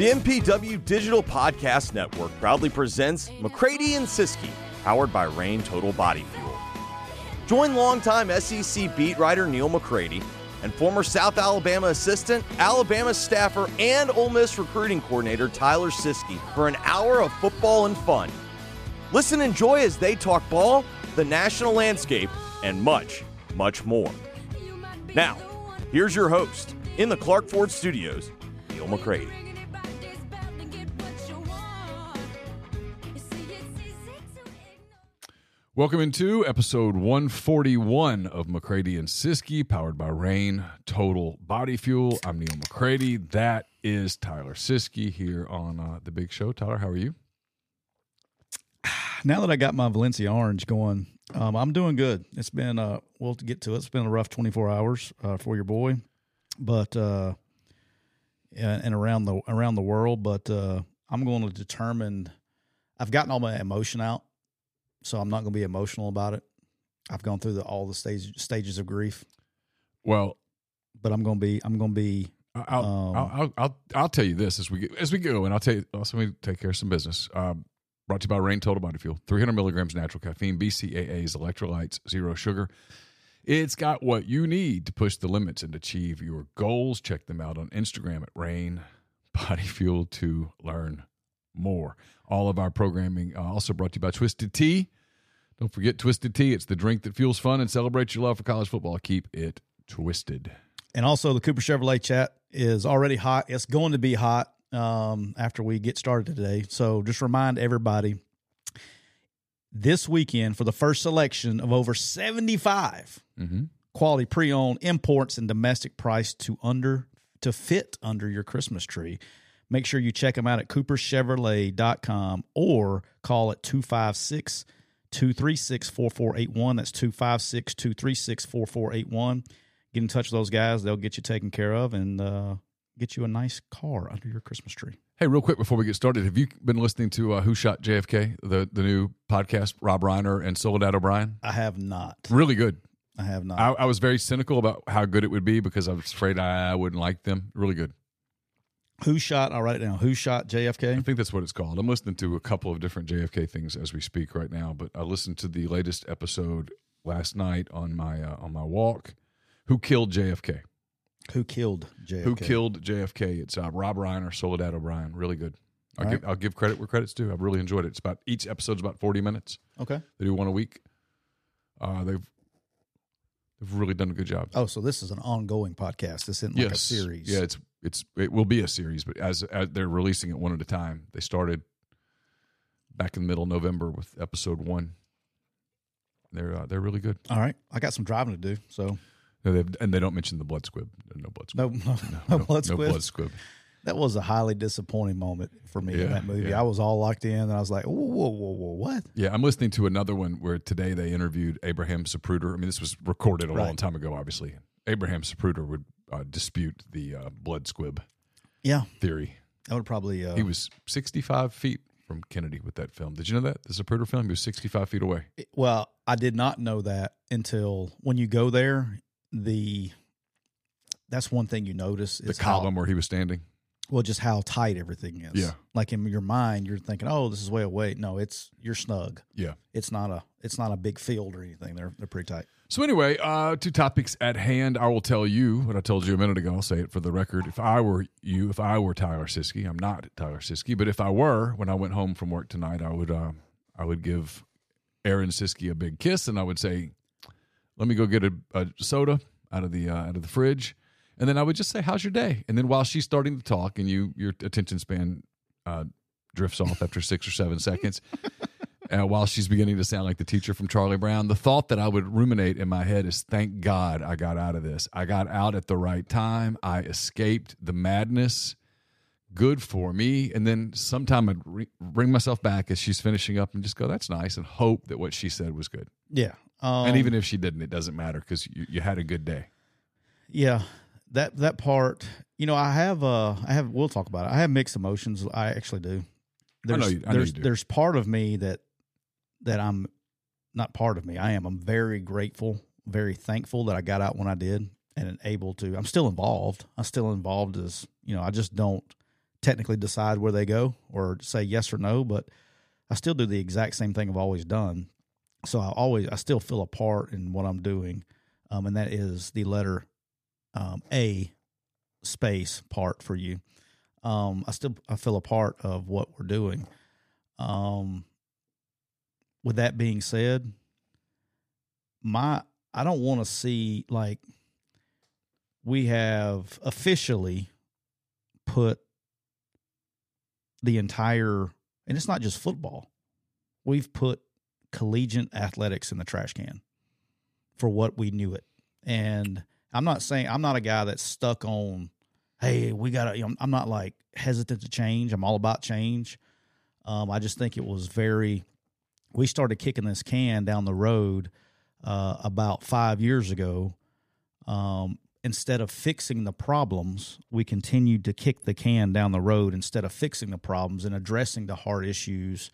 The MPW Digital Podcast Network proudly presents McCready and Siskey, powered by Reign Total Body Fuel. Join longtime SEC beat writer Neal McCready and former South Alabama assistant, Alabama staffer, and Ole Miss recruiting coordinator Tyler Siskey for an hour of football and fun. Listen and enjoy as they talk ball, the national landscape, and much, much more. Now, here's your host in the Clark Ford Studios, Neal McCready. Welcome into episode 141 of McCready and Siskey, powered by Reign Total Body Fuel. I'm Neal McCready. That is Tyler Siskey here on uh, the Big Show. Tyler, how are you? Now that I got my Valencia Orange going, um, I'm doing good. It's been uh, we'll get to it. It's been a rough 24 hours uh, for your boy, but uh, and around the around the world. But uh, I'm going to determine. I've gotten all my emotion out so I'm not going to be emotional about it. I've gone through the, all the stage, stages of grief. Well, but I'm going to be I'm going to be. I'll, um, I'll, I'll, I'll I'll tell you this as we get, as we go, and I'll tell you also we take care of some business. Um, brought to you by Reign Total Body Fuel, 300 milligrams natural caffeine, BCAAs, electrolytes, zero sugar. It's got what you need to push the limits and achieve your goals. Check them out on Instagram at Reign Body Fuel to learn more. All of our programming uh, also brought to you by Twisted Tea. Don't forget Twisted Tea. It's the drink that fuels fun and celebrates your love for college football. Keep it twisted. And also, the Cooper Chevrolet chat is already hot. It's going to be hot um, after we get started today. So just remind everybody this weekend for the first selection of over 75 mm-hmm. quality pre-owned imports and domestic price to under to fit under your Christmas tree. Make sure you check them out at cooperchevrolet.com or call at 256 236 4481. That's 256 236 4481. Get in touch with those guys. They'll get you taken care of and uh, get you a nice car under your Christmas tree. Hey, real quick before we get started, have you been listening to uh, Who Shot JFK, the, the new podcast, Rob Reiner and Soledad O'Brien? I have not. Really good. I have not. I, I was very cynical about how good it would be because I was afraid I, I wouldn't like them. Really good. Who shot? I'll write it down. Who shot JFK? I think that's what it's called. I'm listening to a couple of different JFK things as we speak right now, but I listened to the latest episode last night on my uh, on my walk. Who killed JFK? Who killed JFK? Who killed JFK? It's uh, Rob Reiner, Soledad O'Brien. Really good. I'll give, I'll give credit where credit's due. I've really enjoyed it. It's about each episode's about 40 minutes. Okay. They do one a week. Uh, they've they've really done a good job. Oh, so this is an ongoing podcast. This isn't like yes. a series. Yeah, it's it's it will be a series, but as, as they're releasing it one at a time, they started back in the middle of November with episode one. They're uh, they're really good. All right, I got some driving to do, so. No, and they don't mention the blood squib. No blood squib. No, no, no, no blood squib. No blood squib. That was a highly disappointing moment for me yeah, in that movie. Yeah. I was all locked in, and I was like, "Whoa, whoa, whoa, whoa, what?" Yeah, I'm listening to another one where today they interviewed Abraham Zapruder. I mean, this was recorded a right. long time ago, obviously. Abraham Zapruder would uh, dispute the uh, blood squib yeah theory. I would probably. Uh, he was 65 feet from Kennedy with that film. Did you know that the Zapruder film? He was 65 feet away. Well, I did not know that until when you go there. The that's one thing you notice the column how, where he was standing. well, just how tight everything is. Yeah. Like in your mind, you're thinking, "Oh, this is way away." No, it's you're snug. Yeah. It's not a it's not a big field or anything. They're they're pretty tight. So anyway, uh, two topics at hand. I will tell you what I told you a minute ago. I'll say it for the record. If I were you, if I were Tyler Siskey, I'm not Tyler Siskey, but if I were, when I went home from work tonight, I would uh, I would give Aaron Siskey a big kiss, and I would say, "Let me go get a, a soda out of the uh, out of the fridge," and then I would just say, "How's your day?" And then while she's starting to talk, and you your attention span uh, drifts off after six or seven seconds. Uh, while she's beginning to sound like the teacher from Charlie Brown. The thought that I would ruminate in my head is, thank God I got out of this. I got out at the right time. I escaped the madness. Good for me. And then sometime I'd re- bring myself back as she's finishing up and just go, that's nice, and hope that what she said was good. Yeah. Um, and even if she didn't, it doesn't matter because you, you had a good day. Yeah, that that part, you know, I have uh I have we'll talk about it. I have mixed emotions. I actually do. I know There's you- there's you do. there's part of me that that I'm not part of me. I am. I'm very grateful, very thankful that I got out when I did and able to. I'm still involved. I'm still involved as you know. I just don't technically decide where they go or say yes or no, but I still do the exact same thing I've always done. So I always I still feel a part in what I'm doing, um, and that is the letter um, A space part for you. Um, I still I feel a part of what we're doing. Um, with that being said, my I don't want to see like we have officially put the entire and it's not just football. We've put collegiate athletics in the trash can for what we knew it. And I'm not saying I'm not a guy that's stuck on, hey, we got to. You know, I'm not like hesitant to change. I'm all about change. Um, I just think it was very. We started kicking this can down the road uh, about five years ago. Um, instead of fixing the problems, we continued to kick the can down the road instead of fixing the problems and addressing the hard issues.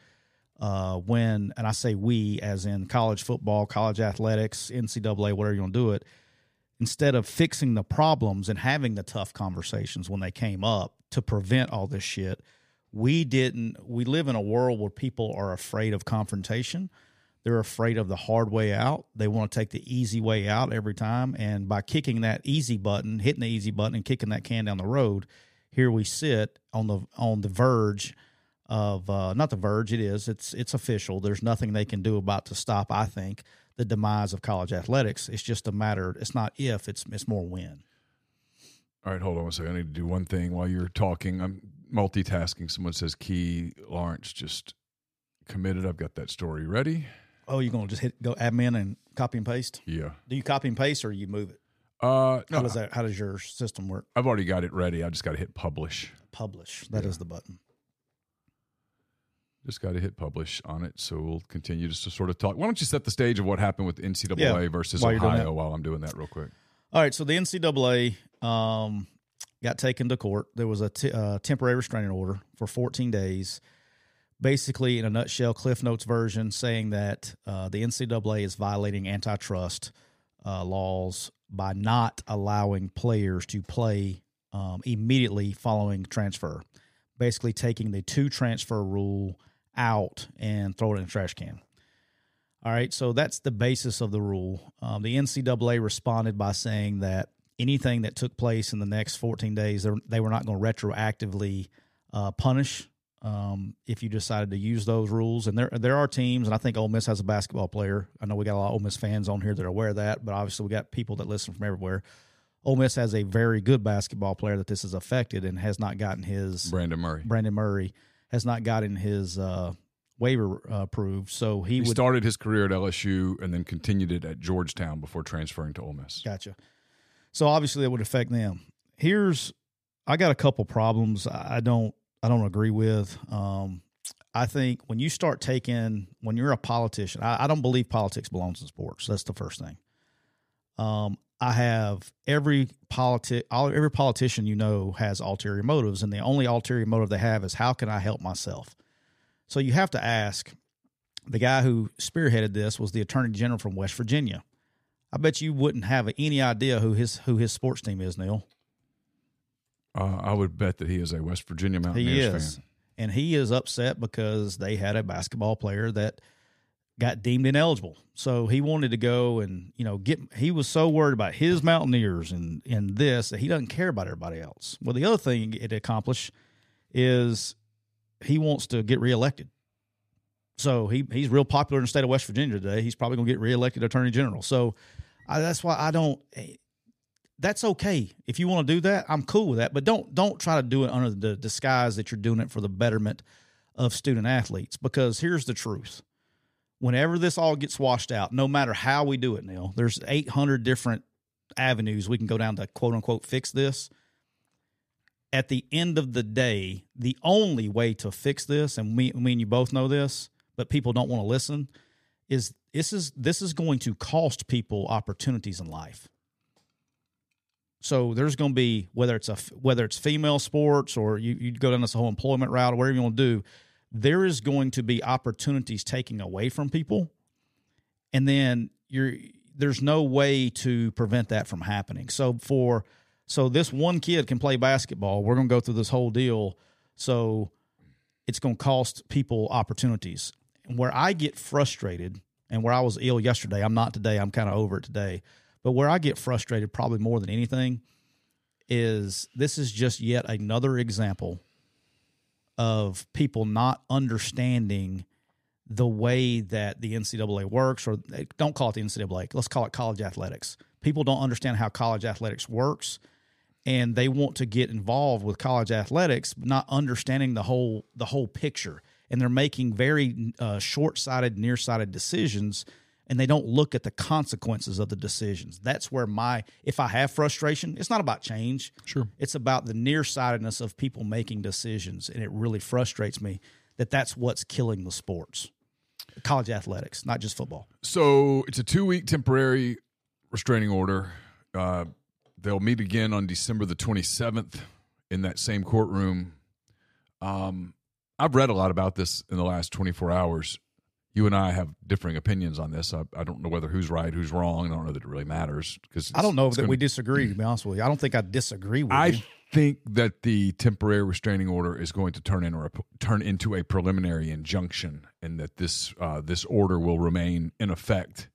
Uh, when, and I say we, as in college football, college athletics, NCAA, whatever you want to do it, instead of fixing the problems and having the tough conversations when they came up to prevent all this shit, we didn't. We live in a world where people are afraid of confrontation. They're afraid of the hard way out. They want to take the easy way out every time. And by kicking that easy button, hitting the easy button, and kicking that can down the road, here we sit on the on the verge of uh, not the verge. It is. It's it's official. There's nothing they can do about to stop. I think the demise of college athletics. It's just a matter. It's not if. It's it's more when. All right, hold on a second. I need to do one thing while you're talking. I'm multitasking. Someone says Key Lawrence just committed. I've got that story ready. Oh, you're gonna just hit go admin and copy and paste. Yeah. Do you copy and paste or you move it? Uh, How does that? How does your system work? I've already got it ready. I just got to hit publish. Publish. That is the button. Just got to hit publish on it. So we'll continue just to sort of talk. Why don't you set the stage of what happened with NCAA Yeah, versus while Ohio while I'm doing that real quick? All right, so the NCAA um, got taken to court. There was a t- uh, temporary restraining order for 14 days. Basically, in a nutshell, Cliff Notes version saying that uh, the NCAA is violating antitrust uh, laws by not allowing players to play um, immediately following transfer. Basically, taking the two transfer rule out and throw it in the trash can. All right, so that's the basis of the rule. Um, the NCAA responded by saying that anything that took place in the next 14 days, they're- were not going to retroactively uh, punish um, if you decided to use those rules. And there there are teams, and I think Ole Miss has a basketball player. I know we got a lot of Ole Miss fans on here that are aware of that, but obviously we got people that listen from everywhere. Ole Miss has a very good basketball player that this has affected and has not gotten his Brandon Murray. Brandon Murray has not gotten his uh, waiver uh, approved. So he, He would started his career at LSU and then continued it at Georgetown before transferring to Ole Miss. Gotcha. So obviously that would affect them. Here's I got a couple problems I don't I don't agree with. Um, I think when you start taking when you're a politician, I, I don't believe politics belongs in sports. That's the first thing. Um, I have every politic every politician you know has ulterior motives, and the only ulterior motive they have is how can I help myself. So you have to ask. The guy who spearheaded this was the attorney general from West Virginia. I bet you wouldn't have any idea who his who his sports team is, Neal. Uh, I would bet that he is a West Virginia He Mountaineers is. fan. And he is upset because they had a basketball player that got deemed ineligible. So he wanted to go and, you know, get he was so worried about his Mountaineers and and this that he doesn't care about everybody else. Well, the other thing it accomplished is he wants to get reelected. So he he's real popular in the state of West Virginia today. He's probably going to get reelected attorney general. So I, that's why I don't eh, that's okay. If you want to do that i'm cool with that. But don't don't try to do it under the disguise that you're doing it for the betterment of student athletes because here's the truth. Whenever this all gets washed out no matter how we do it Neal there's 800 different avenues we can go down to quote unquote fix this. At the end of the day the only way to fix this and me, me and you both know this but people don't want to listen is this is this is going to cost people opportunities in life so there's going to be whether it's a whether it's female sports or you you go down this whole employment route or whatever you want to do, there is going to be opportunities taking away from people, and then you're there's no way to prevent that from happening. So for so this one kid can play basketball. We're going to go through this whole deal. So it's going to cost people opportunities. Where I get frustrated and where I was ill yesterday, I'm not today. I'm kind of over it today but where I get frustrated probably more than anything is this is just yet another example of people not understanding the way that the NCAA works, or eh, don't call it the NCAA, let's call it college athletics. People don't understand how college athletics works, and they want to get involved with college athletics, but not understanding the whole the whole picture, and they're making very uh, short sighted, nearsighted decisions and they don't look at the consequences of the decisions. That's where my if I have frustration, it's not about change. Sure. It's about the nearsightedness of people making decisions and it really frustrates me that that's what's killing the sports. College athletics, not just football. So it's a two week temporary restraining order. Uh, they'll meet again on December the 27th in that same courtroom. Um, I've read a lot about this in the last 24 hours you and I have differing opinions on this. I, I, don't know whether who's right, who's wrong. I don't know that it really matters because I don't know that gonna, we disagree. To be honest with you, I don't think I disagree with I you. think that the temporary restraining order is going to turn into a, turn into a preliminary injunction, and that this uh, this order will remain in effect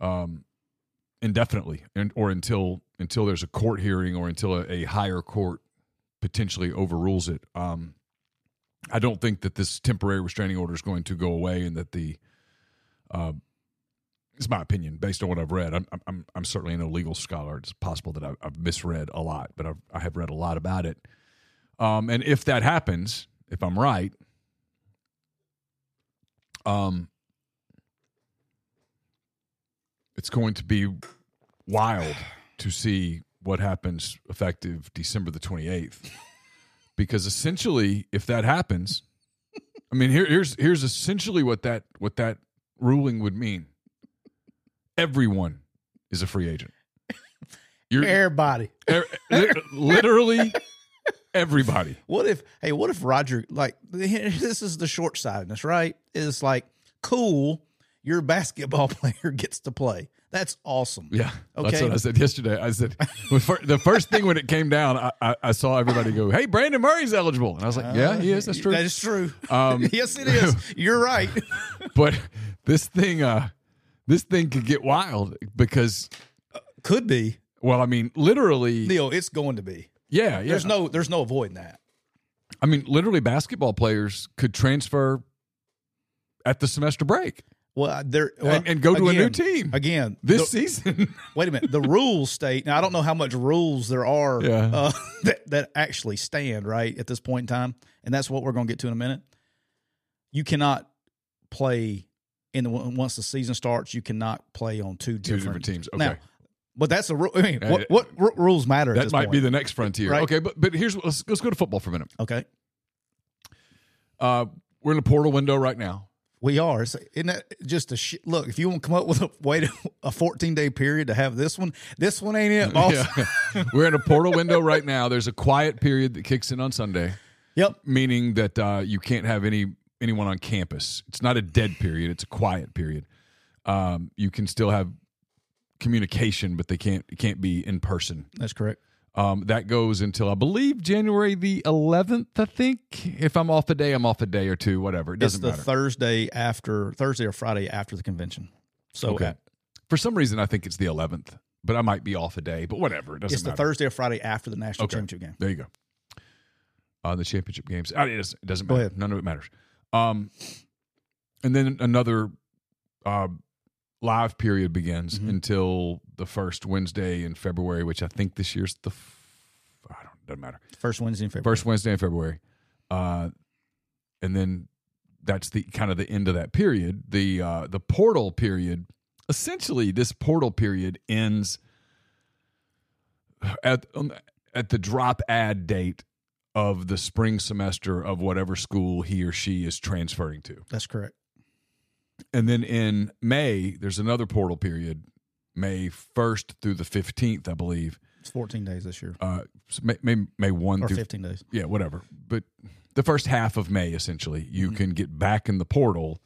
um, indefinitely, and or until until there's a court hearing or until a, a higher court potentially overrules it. Um, I don't think that this temporary restraining order is going to go away, and that the uh, it's my opinion based on what I've read. I'm I'm I'm certainly no legal scholar. It's possible that I've, I've misread a lot, but I've, I have read a lot about it. Um, and if that happens, if I'm right, um, it's going to be wild to see what happens effective December the 28th because essentially if that happens i mean here, here's here's essentially what that what that ruling would mean. Everyone is a free agent. You're, everybody. Er, literally everybody. What if hey what if roger like this is the short-sightedness right? Is like cool your basketball player gets to play that's awesome. Yeah. Okay. That's what I said yesterday. I said the first thing when it came down, I, I, I, saw everybody go, "Hey, Brandon Murray's eligible," and I was like, "Yeah, he is. That's true. That is true. Um, yes, it is. You're right." but this thing, uh, this thing could get wild because uh, could be. Well, I mean, literally, Neal, it's going to be. Yeah, yeah. There's no, there's no avoiding that. I mean, literally, basketball players could transfer at the semester break. Well, there well, and, and, go to again, a new team again this the, season. wait a minute. The rules state now. I don't know how much rules there are yeah. uh, that that actually stand right at this point in time, and that's what we're going to get to in a minute. You cannot play in the once the season starts. You cannot play on two two different, different teams. Okay. Now, but that's a rule. I mean, what, what r- rules matter? That might point? be the next frontier. Right? Okay, but but here's let's let's go to football for a minute. Okay. Uh, we're in the portal window right now. We are. Isn't that just a sh- look? If you want to come up with a way to a 14 day period to have this one, this one ain't it. Boss. Yeah. We're in a portal window right now. There's a quiet period that kicks in on Sunday. Yep. Meaning that uh, you can't have any anyone on campus. It's not a dead period. It's a quiet period. Um, you can still have communication, but they can't it can't be in person. That's correct. Um, that goes until I believe January the 11th. I think if I'm off a day, I'm off a day or two, whatever. It doesn't matter. It's the matter. Thursday after Thursday or Friday after the convention. So okay. For some reason, I think it's the 11th, but I might be off a day. But whatever, it doesn't it's the matter. Thursday or Friday after the national Okay. championship game. There you go. Uh, the championship games. It, doesn't, it doesn't matter. None of it matters. Um, and then another uh, live period begins Mhm. until the first Wednesday in February, which I think this year's the. F- I don't. Doesn't matter. First Wednesday in February. First Wednesday in February, uh, and then that's the kind of the end of that period. The uh, the portal period. Essentially, this portal period ends at um, at the drop ad date of the spring semester of whatever school he or she is transferring to. That's correct. And then in May, there's another portal period, May 1st through the 15th, I believe. It's 14 days this year, Uh, May, May, May 1 or through 15 days. yeah, whatever. But the first half of May, essentially, you Mm-hmm. can get back in the portal.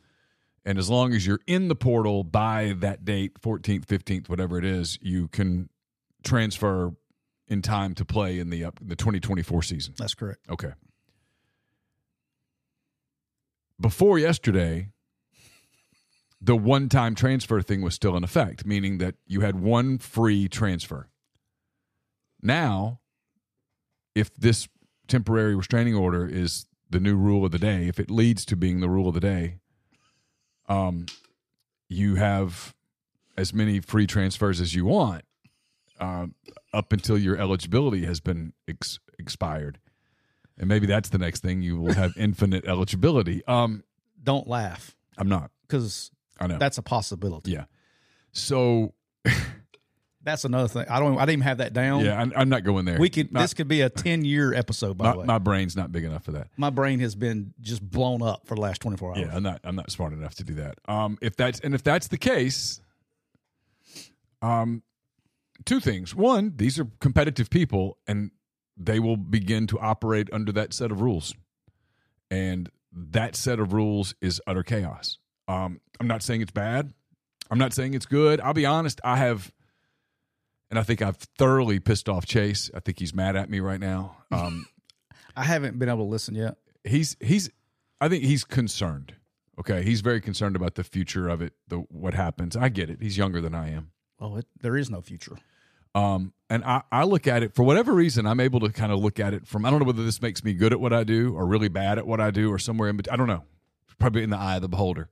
And as long as you're in the portal by that date, 14th, 15th, whatever it is, you can transfer in time to play in the up the 2024 season. That's correct. Okay. Before yesterday, the one time transfer thing was still in effect, meaning that you had one free transfer. Now, if this temporary restraining order is the new rule of the day, if it leads to being the rule of the day, um, you have as many free transfers as you want uh, up until your eligibility has been ex- expired. And maybe that's the next thing. You will have infinite eligibility. Um, Don't laugh I'm not. because I know. that's a possibility. yeah. So That's another thing. I don't. I didn't even have that down. yeah, I'm, I'm not going there. We could. Not- this could be a 10 year episode. By my, the way, my brain's not big enough for that. my brain has been just blown up for the last 24 hours. Yeah, I'm not. I'm not smart enough to do that. Um, if that's and if that's the case, um, two things. One, these are competitive people, and they will begin to operate under that set of rules, and that set of rules is utter chaos. Um, I'm not saying it's bad. I'm not saying it's good. I'll be honest. I have, and I think I've thoroughly pissed off Chase. I think he's mad at me right now. Um, I haven't been able to listen yet. he's he's I think he's concerned. Okay, he's very concerned about the future of it, the what happens. I get it. He's younger than I am. Well, it, there is no future. Um, and I, I look at it for whatever reason. I'm able to kind of look at it from I don't know whether this makes me good at what I do or really bad at what I do or somewhere in between. I don't know. Probably in the eye of the beholder.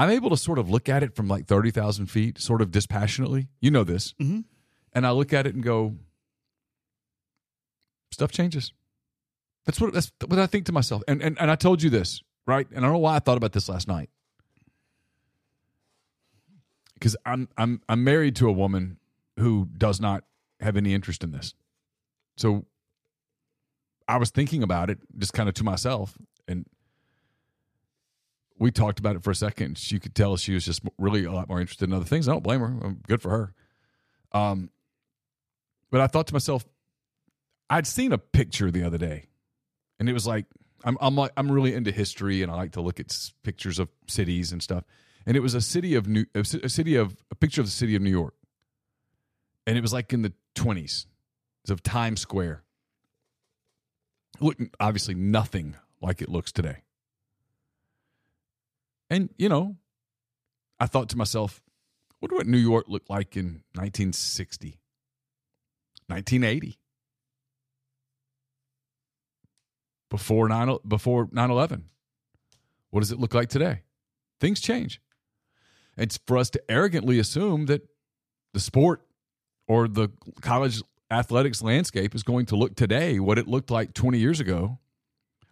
I'm able to sort of look at it from like thirty thousand feet, sort of dispassionately. You know this, Mhm. and I look at it and go, stuff changes. That's what that's what I think to myself. And and and I told you this right, and I don't know why I thought about this last night because I'm I'm I'm married to a woman who does not have any interest in this. So I was thinking about it just kind of to myself and we talked about it for a second. She could tell she was just really a lot more interested in other things. I don't blame her. Good for her. Um, but I thought to myself, I'd seen a picture the other day, and it was like I'm I'm like I'm really into history, and I like to look at pictures of cities and stuff. And it was a city of New a city of a picture of the city of New York, and it was like in the 20s. It's of Times Square. Look, obviously nothing like it looks today. And, you know, I thought to myself, what what New York look like in 1960, 1980, before 9 before 9/11. What does it look like today? Things change. It's for us to arrogantly assume that the sport or the college athletics landscape is going to look today what it looked like 20 years ago.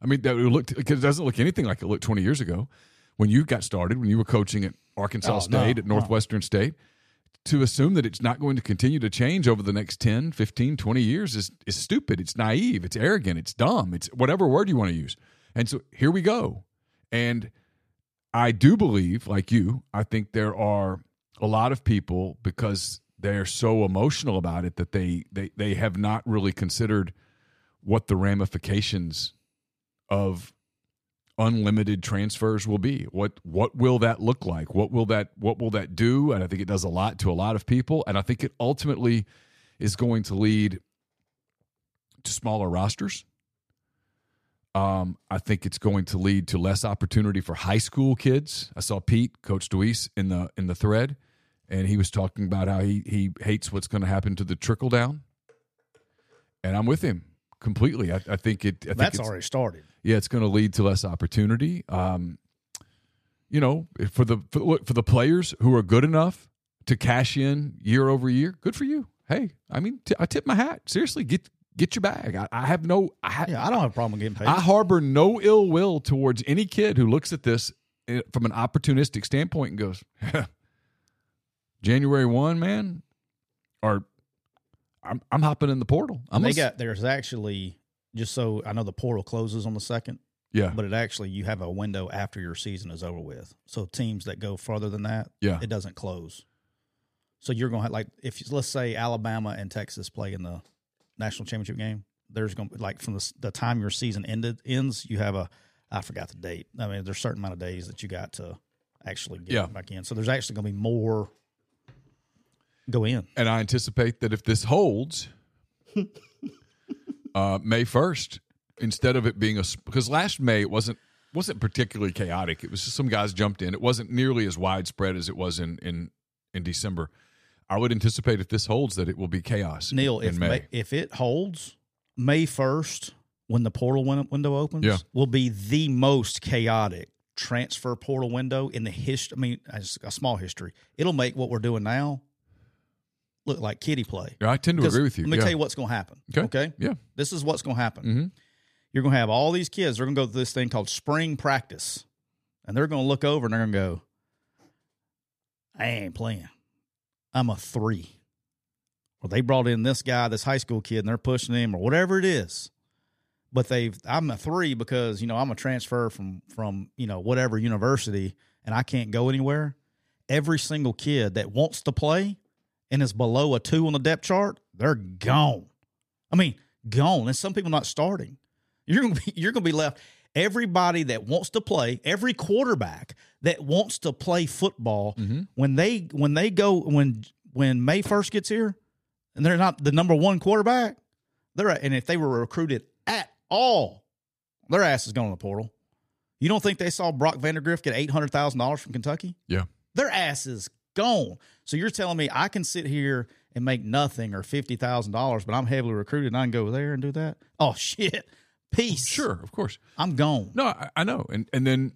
I mean, that it looked it doesn't look anything like it looked 20 years ago when you got started, when you were coaching at Arkansas Oh, no, State, at no. Northwestern State. To assume that it's not going to continue to change over the next 10, 15, 20 years is, is stupid. It's naive. It's arrogant. It's dumb. It's whatever word you want to use. And so here we go. And I do believe, like you, I think there are a lot of people because they're so emotional about it that they they they have not really considered what the ramifications of unlimited transfers will be. What what will that look like? What will that what will that do? And I think it does a lot to a lot of people and I think it ultimately is going to lead to smaller rosters. Um, I think it's going to lead to less opportunity for high school kids. I saw Pete, Coach Deweese, in the in the thread, and he was talking about how he he hates what's going to happen to the trickle down. And I'm with him completely. I, I think it. I think That's it's- already started. Yeah, it's going to lead to less opportunity. Um, you know, for the for, for the players who are good enough to cash in year over year, good for you. Hey, I mean, t- I tip my hat. Seriously, get get your bag. I, I have no, I, ha- Yeah, I don't have a problem getting paid. I harbor no ill will towards any kid who looks at this eh, from an opportunistic standpoint and goes, January one, man, or I'm I'm hopping in the portal. I'm they got there's actually just so I know the portal closes on the second, yeah, but it actually you have a window after your season is over with. So teams that go further than that, yeah, it doesn't close. So you're going to have like if let's say Alabama and Texas play in the national championship game, there's going to be like from the, the time your season ended ends, you have a I forgot the date. I mean, there's a certain amount of days that you got to actually get Yeah. back in. So there's actually going to be more go in. and I anticipate that if this holds, uh, May first, instead of it being a because last May it wasn't wasn't particularly chaotic. It was just some guys jumped in. It wasn't nearly as widespread as it was in in in December. I would anticipate if this holds that it will be chaos. Neal, if May. May, if it holds, May first, when the portal win- window opens, Yeah. will be the most chaotic transfer portal window in the history. I mean, as a small history, it'll make what we're doing now look like kiddie play. I tend to agree with you. Let me yeah. tell you what's going to happen. Okay. Okay. Yeah. This is what's going to happen. Mhm. You're going to have all these kids. They're going to go through this thing called spring practice, and they're going to look over and they're going to go, "I ain't playing. I'm a three. Or they brought in this guy, this high school kid, and they're pushing him, or whatever it is. But they've I'm a three because you know I'm a transfer from from you know whatever university, and I can't go anywhere. Every single kid that wants to play and is below a two on the depth chart, they're gone. I mean, gone. And some people not starting. You're gonna be you're gonna be left. Everybody that wants to play, every quarterback that wants to play football, mm-hmm. when they when they go when when May first gets here, and they're not the number one quarterback, they're and if they were recruited at all, their ass is going to the portal. You don't think they saw Brock Vandagriff get eight hundred thousand dollars from Kentucky? Yeah. their ass is gone. So you're telling me I can sit here and make nothing or fifty thousand dollars, but I'm heavily recruited and I can go there and do that? Oh shit. Peace. Sure, of course. I'm gone. No, I, I know, and and then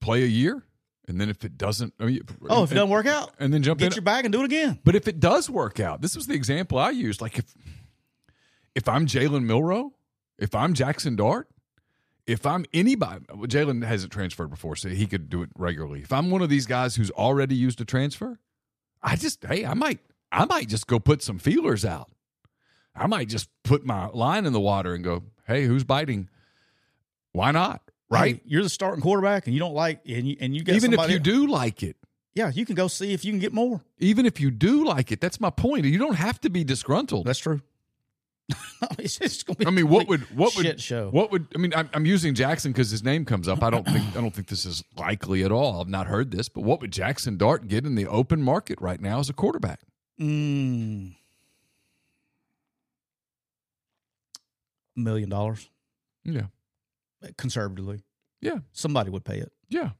play a year, and then if it doesn't, I mean, Oh, if it and- doesn't work out, and then jump in. get your bag and do it again. But if it does work out, this was the example I used. Like if if I'm Jalen Milroe, if I'm Jackson Dart, if I'm anybody, Jalen hasn't transferred before, so he could do it regularly. If I'm one of these guys who's already used a transfer, I just hey, I might I might just go put some feelers out. I might just put my line in the water and go, hey, who's biting? Why not? Right? You're the starting quarterback and you don't like and you and you get Even if you do like it, Yeah, you can go see if you can get more. even if you do like it, that's my point. You don't have to be disgruntled. That's true. it's just gonna be I mean, what would what would show? What would I mean? I'm, I'm using Jackson because his name comes up. I don't think I don't think this is likely at all. I've not heard this, but what would Jackson Dart get in the open market right now as a quarterback? Mm. Million dollars Yeah, conservatively. yeah, Somebody would pay it. yeah.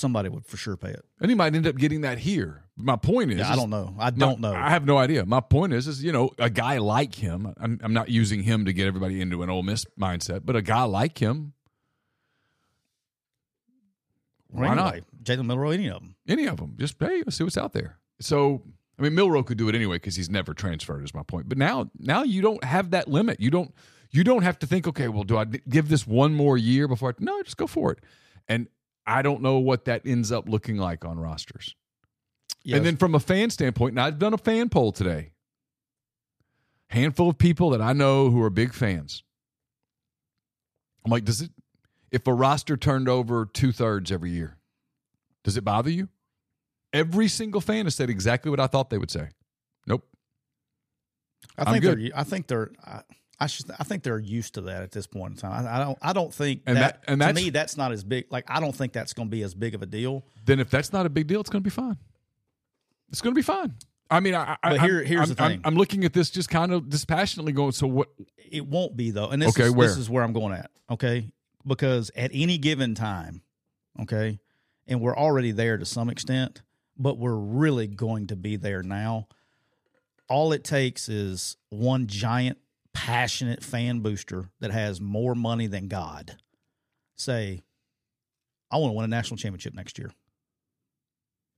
Somebody would for sure pay it. And he might end up getting that here. My point is, Yeah, I don't know. I don't know. I have no idea. My point is, is you know, a guy like him. I'm, I'm not using him to get everybody into an Ole Miss mindset, but a guy like him. Why not? anyway, Jalen Milroe, any of them. Any of them. Just hey, let's see what's out there. So I mean, Milroe could do it anyway because he's never transferred. Is my point. But now, now you don't have that limit. You don't. You don't have to think. Okay, well, do I give this one more year before? I, no, just go for it. And I don't know what that ends up looking like on rosters. And then from a fan standpoint, and I've done a fan poll today. Handful of people that I know who are big fans. I'm like, does it? If a roster turned over two thirds every year, does it bother you? Every single fan has said exactly what I thought they would say. Nope. I I'm think good. they're. I think they're. I, I should. I think they're used to that at this point in time. I, I don't. I don't think And that. that- and to that's- me, that's not as big. Like I don't think that's going to be as big of a deal. Then if that's not a big deal, it's going to be fine. It's going to be fine. I mean, I, I, But here- I'm- here's I'm, the I'm- thing. I'm, looking at this just kind of dispassionately going. So what? It won't be though, and this Okay, is where? this is where I'm going at. Okay, because at any given time, okay, and we're already there to some extent, but we're really going to be there now. All it takes is one giant, passionate fan booster that has more money than God. Say, I want to win a national championship next year,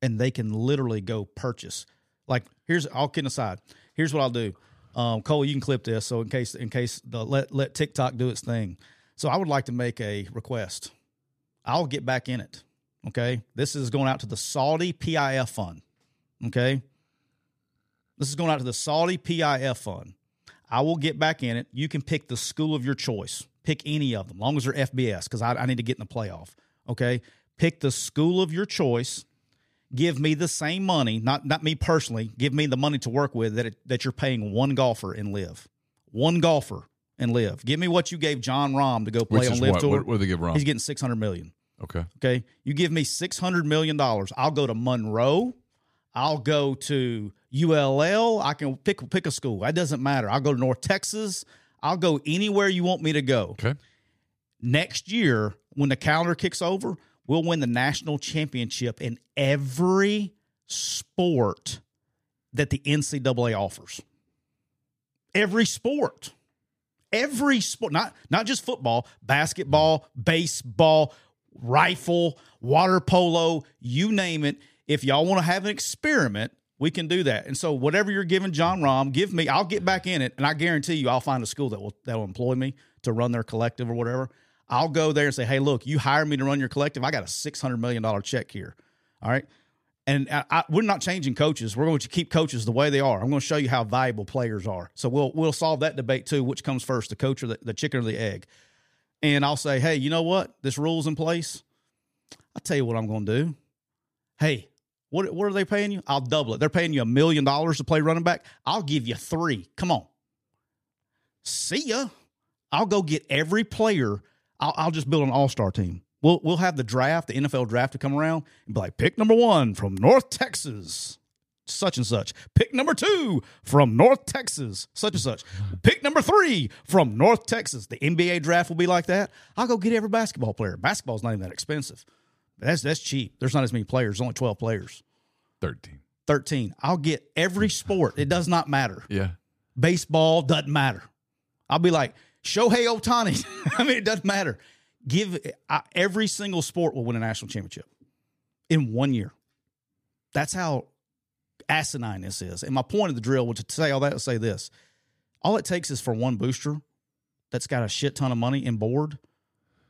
and they can literally go purchase. Like, here's all kidding aside. Here's what I'll do. Um, Cole, you can clip this. So in case in case the let let TikTok do its thing. So I would like to make a request. I'll get back in it. Okay. This is going out to the Saudi PIF fund. Okay. This is going out to the Saudi PIF fund. I will get back in it. You can pick the school of your choice. Pick any of them, long as they're FBS, because I, I need to get in the playoff. Okay. Pick the school of your choice give me the same money, not not me personally, give me the money to work with that it, that you're paying one golfer and LIV. One golfer and LIV. Give me what you gave Jon Rahm to go play on LIV what? Tour. What, what they give Rahm? He's getting 600 million. okay. Okay. You give me $600 million. I'll go to Monroe. I'll go to ULL. I can pick pick a school. That doesn't matter. I'll go to North Texas. I'll go anywhere you want me to go Okay. next year when the calendar kicks over we'll win the national championship in every sport that the ncaa offers every sport every sport not not just football basketball baseball rifle water polo you name it if y'all want to have an experiment we can do that and so whatever you're giving Jon Rahm, give me i'll get back in it and i guarantee you i'll find a school that will that will employ me to run their collective or whatever i'll go there and say hey look you hire me to run your collective i got a $600 million check here all right and I, I, we're not changing coaches. We're going to keep coaches the way they are. I'm going to show you how valuable players are. So we'll we'll solve that debate too. Which comes first, the coach or the, the chicken or the egg? And I'll say, hey, you know what? This rule's in place. I'll tell you what I'm going to do. Hey, what what are they paying you? I'll double it. They're paying you a million dollars to play running back. I'll give you three. Come on. See ya. I'll go get every player. I'll, I'll just build an all star team. We'll we'll have the draft, the NFL draft to come around and be like, pick number one from North Texas, such and such. Pick number two from North Texas, such and such. Pick number three from North Texas. The NBA draft will be like that. I'll go get every basketball player. Basketball's not even that expensive. That's that's cheap. There's not as many players. There's only twelve players. Thirteen. 13. I'll get every sport. It does not matter. Yeah. Baseball doesn't matter. I'll be like, Shohei Ohtani. I mean, it doesn't matter. Give I, every single sport will win a national championship in one year. That's how asinine this is. And my point of the drill was to say all that to say this. All it takes is for one booster that's got a shit ton of money in board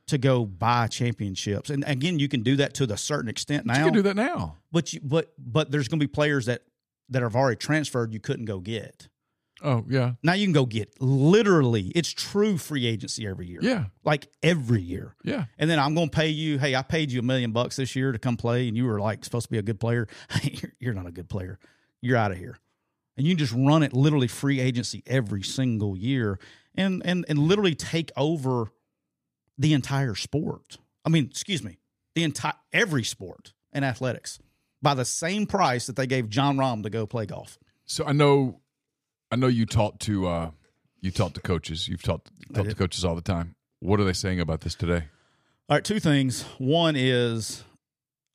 to go buy championships. And again, you can do that to a certain extent now You can do that now. but you but but there's going to be players that that have already transferred you couldn't go get. Oh yeah. Now you can go get literally it's true free agency every year. Yeah. Like every year. Yeah. And then I'm going to pay you, hey, I paid you a million bucks this year to come play and you were like supposed to be a good player. you're, you're not a good player. You're out of here. And you just run it literally free agency every single year and and and literally take over the entire sport. I mean, excuse me, the entire every sport in athletics by the same price that they gave Jon Rahm to go play golf. So I know, I know you talked to uh, you talked to coaches. You've talked talked to coaches all the time. What are they saying about this today? All right, two things. One is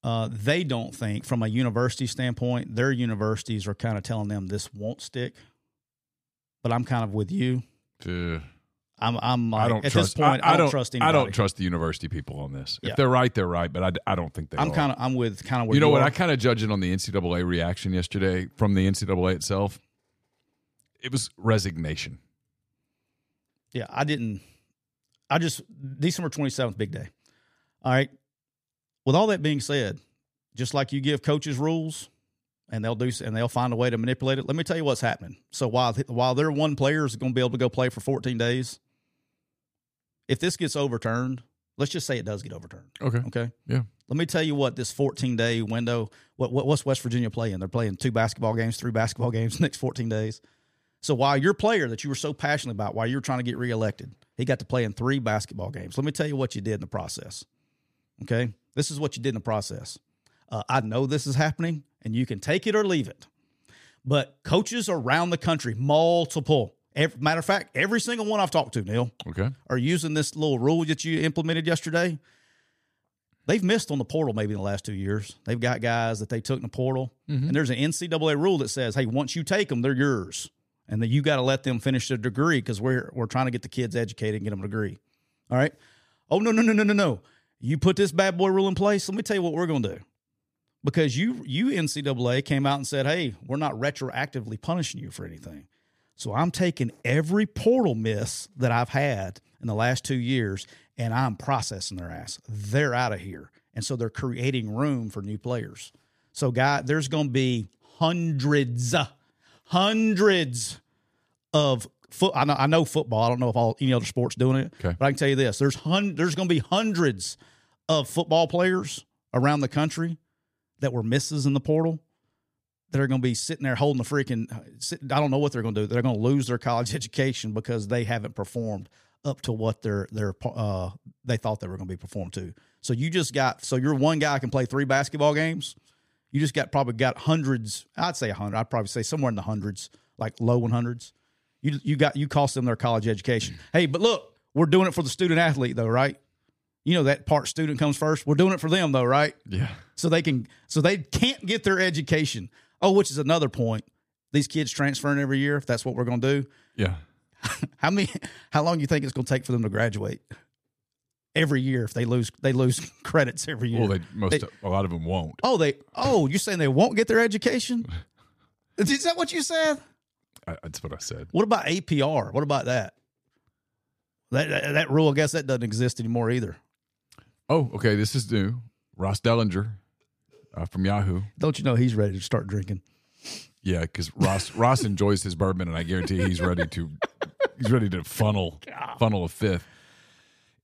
uh, they don't think, from a university standpoint, their universities are kind of telling them this won't stick. But I'm kind of with you. Uh, I'm, I'm like, I don't at trust. this point, I, don't, trust anybody. I don't trust the university people on this. Yeah. If they're right, they're right. But I, I don't think they. Are. I'm kind of, I'm with kind of where You know what? are. I kind of judge it on the NCAA reaction yesterday from the NCAA itself. It was resignation. yeah, I didn't. I just December 27th, big day. All right. With all that being said, just like you give coaches rules, and they'll do and they'll find a way to manipulate it. Let me tell you what's happening. So while while their one player is going to be able to go play for 14 days, if this gets overturned, let's just say it does get overturned. Okay. Okay. Yeah. Let me tell you what this 14 day window. What, what what's West Virginia playing? They're playing two basketball games, three basketball games next 14 days. So while your player that you were so passionate about, while you were trying to get reelected, he got to play in three basketball games. Let me tell you what you did in the process. Okay, this is what you did in the process. Uh, I know this is happening, and you can take it or leave it. But coaches around the country, multiple. Every, matter of fact, every single one I've talked to, Neal, Okay. are using this little rule that you implemented yesterday. They've missed on the portal maybe in the last two years. They've got guys that they took in the portal, mm-hmm. and there's an NCAA rule that says, "Hey, once you take them, they're yours, and then you got to let them finish their degree because we're we're trying to get the kids educated and get them a degree." All right. Oh no no no no no no! You put this bad boy rule in place. Let me tell you what we're going to do. Because you you NCAA came out and said, "Hey, we're not retroactively punishing you for anything." So I'm taking every portal miss that I've had in the last two years and I'm processing their ass. They're out of here. And so they're creating room for new players. So, guy, there's going to be hundreds, hundreds of foot. I know, I know football. I don't know if all any other sports doing it, Okay. but I can tell you this: there's hun- there's going to be hundreds of football players around the country that were misses in the portal that are going to be sitting there holding the freaking. I don't know what they're going to do. They're going to lose their college education because they haven't performed up to what their their uh they thought they were going to be performed to. So you just got so you're one guy can play three basketball games. You just got probably got hundreds. I'd say a hundred. I'd probably say somewhere in the hundreds, like low one hundreds. You you got you cost them their college education. Hey, but look, we're doing it for the student athlete though, right? You know that part student comes first. We're doing it for them though, right? Yeah. so they can so they can't get their education. Oh, which is another point. These kids transferring every year. If that's what we're going to do, Yeah. how many? How long do you think it's going to take for them to graduate? Every year, if they lose, they lose credits every year. Well, they most They- a lot of them won't. oh, they. Oh, you're saying they won't get their education? Is that what you said? I, that's what I said. What about APR? What about that? That that, that rule, I guess that doesn't exist anymore either. Oh, okay. This is new. Ross Dellenger uh, from Yahoo. Don't you know he's ready to start drinking? Yeah, because Ross Ross enjoys his bourbon, and I guarantee he's ready to he's ready to funnel funnel a fifth.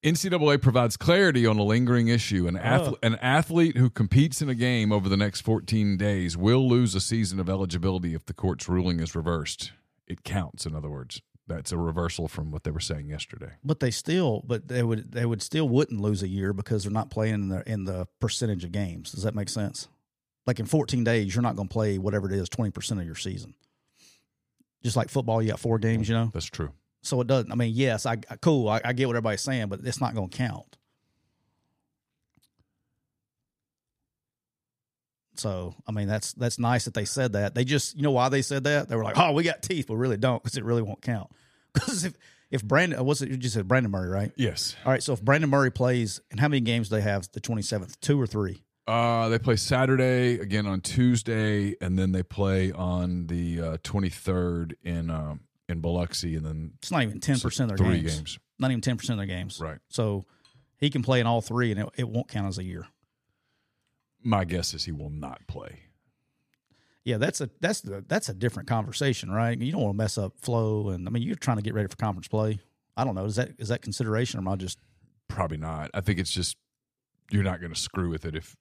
NCAA provides clarity on a lingering issue. An, ath- an athlete who competes in a game over the next 14 days will lose a season of eligibility if the court's ruling is reversed. It counts, in other words. That's a reversal from what they were saying yesterday. But they still, but they would, they would still wouldn't lose a year because they're not playing in the in the percentage of games. Does that make sense? Like in 14 days, you're not going to play whatever it is, 20 percent of your season. Just like football, you got four games, you know. That's true. So it doesn't. I mean, yes, I cool. I, I get what everybody's saying, but it's not going to count. So I mean, that's that's nice that they said that. They just, you know, why they said that? They were like, "Oh, we got teeth, but really don't," because it really won't count. Because if if Brandon, what's it? You just said Brandon Murray, right? Yes. All right. So if Brandon Murray plays, and how many games do they have? The twenty seventh, two or three? Uh, they play Saturday again on Tuesday, and then they play on the uh, 23rd in um, in Biloxi, and then It's not even ten percent of their three games. games. Not even ten percent of their games. Right. So he can play in all three, and it, it won't count as a year. My guess is he will not play. Yeah, that's a that's the that's a different conversation, right? You don't want to mess up flow, and I mean you're trying to get ready for conference play. I don't know. Is that is that consideration, or am I just Probably not. I think it's just you're not going to screw with it if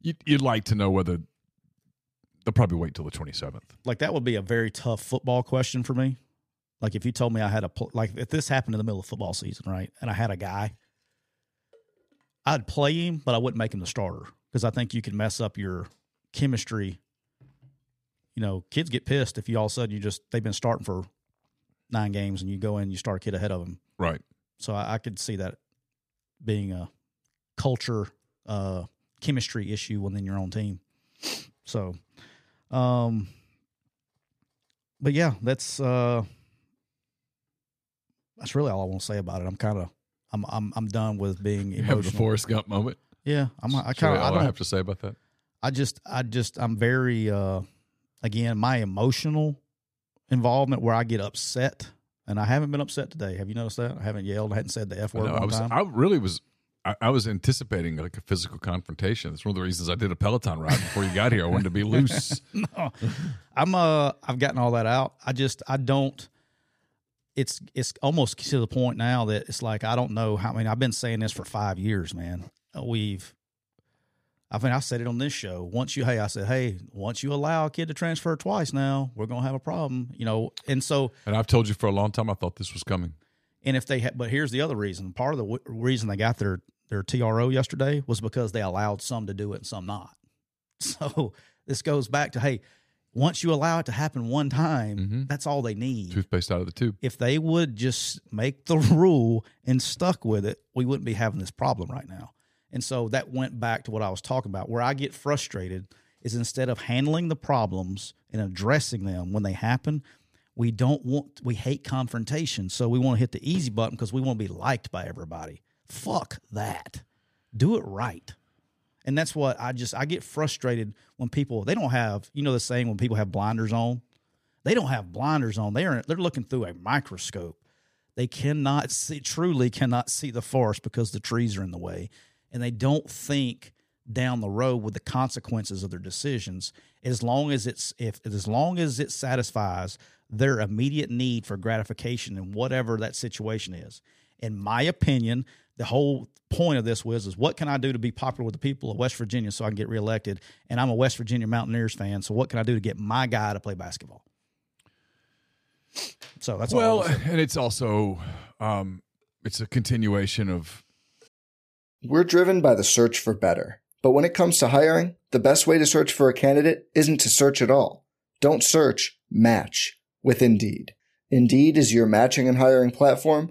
you'd, you'd like to know whether they'll probably wait till the 27th. like that? Would be a very tough football question for me. Like if you told me I had a like if this happened in the middle of football season, right, and I had a guy, I'd play him, but I wouldn't make him the starter because I think you can mess up your chemistry. You know, kids get pissed if you all of a sudden you just they've been starting for nine games and you go in and you start a kid ahead of them. Right. So I, I could see that being a culture, uh, chemistry issue within your own team. So, um, but yeah, that's uh, that's really all I want to say about it. I'm kind of I'm I'm I'm done with being You have the emotional. Forrest Gump moment. Yeah, I'm. I kind of. I all I, don't. have to say about that. I just, I just, I'm very, uh, again, my emotional involvement where I get upset, and I haven't been upset today. Have you noticed that? I haven't yelled. I hadn't said the f word one I was. time. I really was. I, I was anticipating like a physical confrontation. That's one of the reasons I did a Peloton ride before you got here. I wanted to be loose. no, I'm uh I've gotten all that out. I just I don't it's it's almost to the point now that it's like I don't know how I mean I've been saying this for 5 years, man. Uh, we've I mean I said it on this show. Once you hey I said, "Hey, once you allow a kid to transfer twice now, we're going to have a problem." You know, and so and I've told you for a long time I thought this was coming. and if they had, but here's the other reason. Part of the w- reason they got their their TRO yesterday was because they allowed some to do it and some not. So this goes back to hey, once you allow it to happen one time, Mhm. that's all they need. Toothpaste out of the tube. If they would just make the rule and stuck with it, we wouldn't be having this problem right now. And so that went back to what I was talking about. Where I get frustrated is instead of handling the problems and addressing them when they happen, we don't want we hate confrontation. So we want to hit the easy button because we want to be liked by everybody. Fuck that. Do it right. And that's what I just I get frustrated when people they don't have you know the saying when people have blinders on. They don't have blinders on. They are they're looking through a microscope. They cannot see truly cannot see the forest because the trees are in the way. And they don't think down the road with the consequences of their decisions as long as it's if as long as it satisfies their immediate need for gratification in whatever that situation is in my opinion the whole point of this was is what can i do to be popular with the people of west virginia so i can get reelected and i'm a west virginia mountaineers fan so what can i do to get my guy to play basketball so that's Well, was and it's also um, it's a continuation of We're driven by the search for better. But when it comes to hiring, the best way to search for a candidate isn't to search at all. Don't search, match with Indeed. Indeed is your matching and hiring platform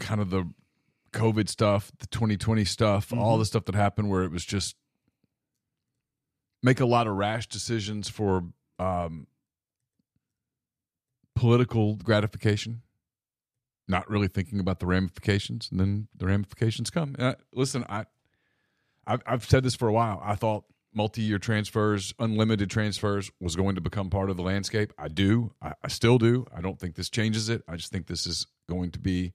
Kind of the COVID stuff, the 2020 stuff, all the stuff that happened where it was just make a lot of rash decisions for um, political gratification, not really thinking about the ramifications, and then the ramifications come. And I, listen, I, I've, I've said this for a while. I thought multi-year transfers, unlimited transfers, was going to become part of the landscape. I do. I, I still do. I don't think this changes it. I just think this is going to be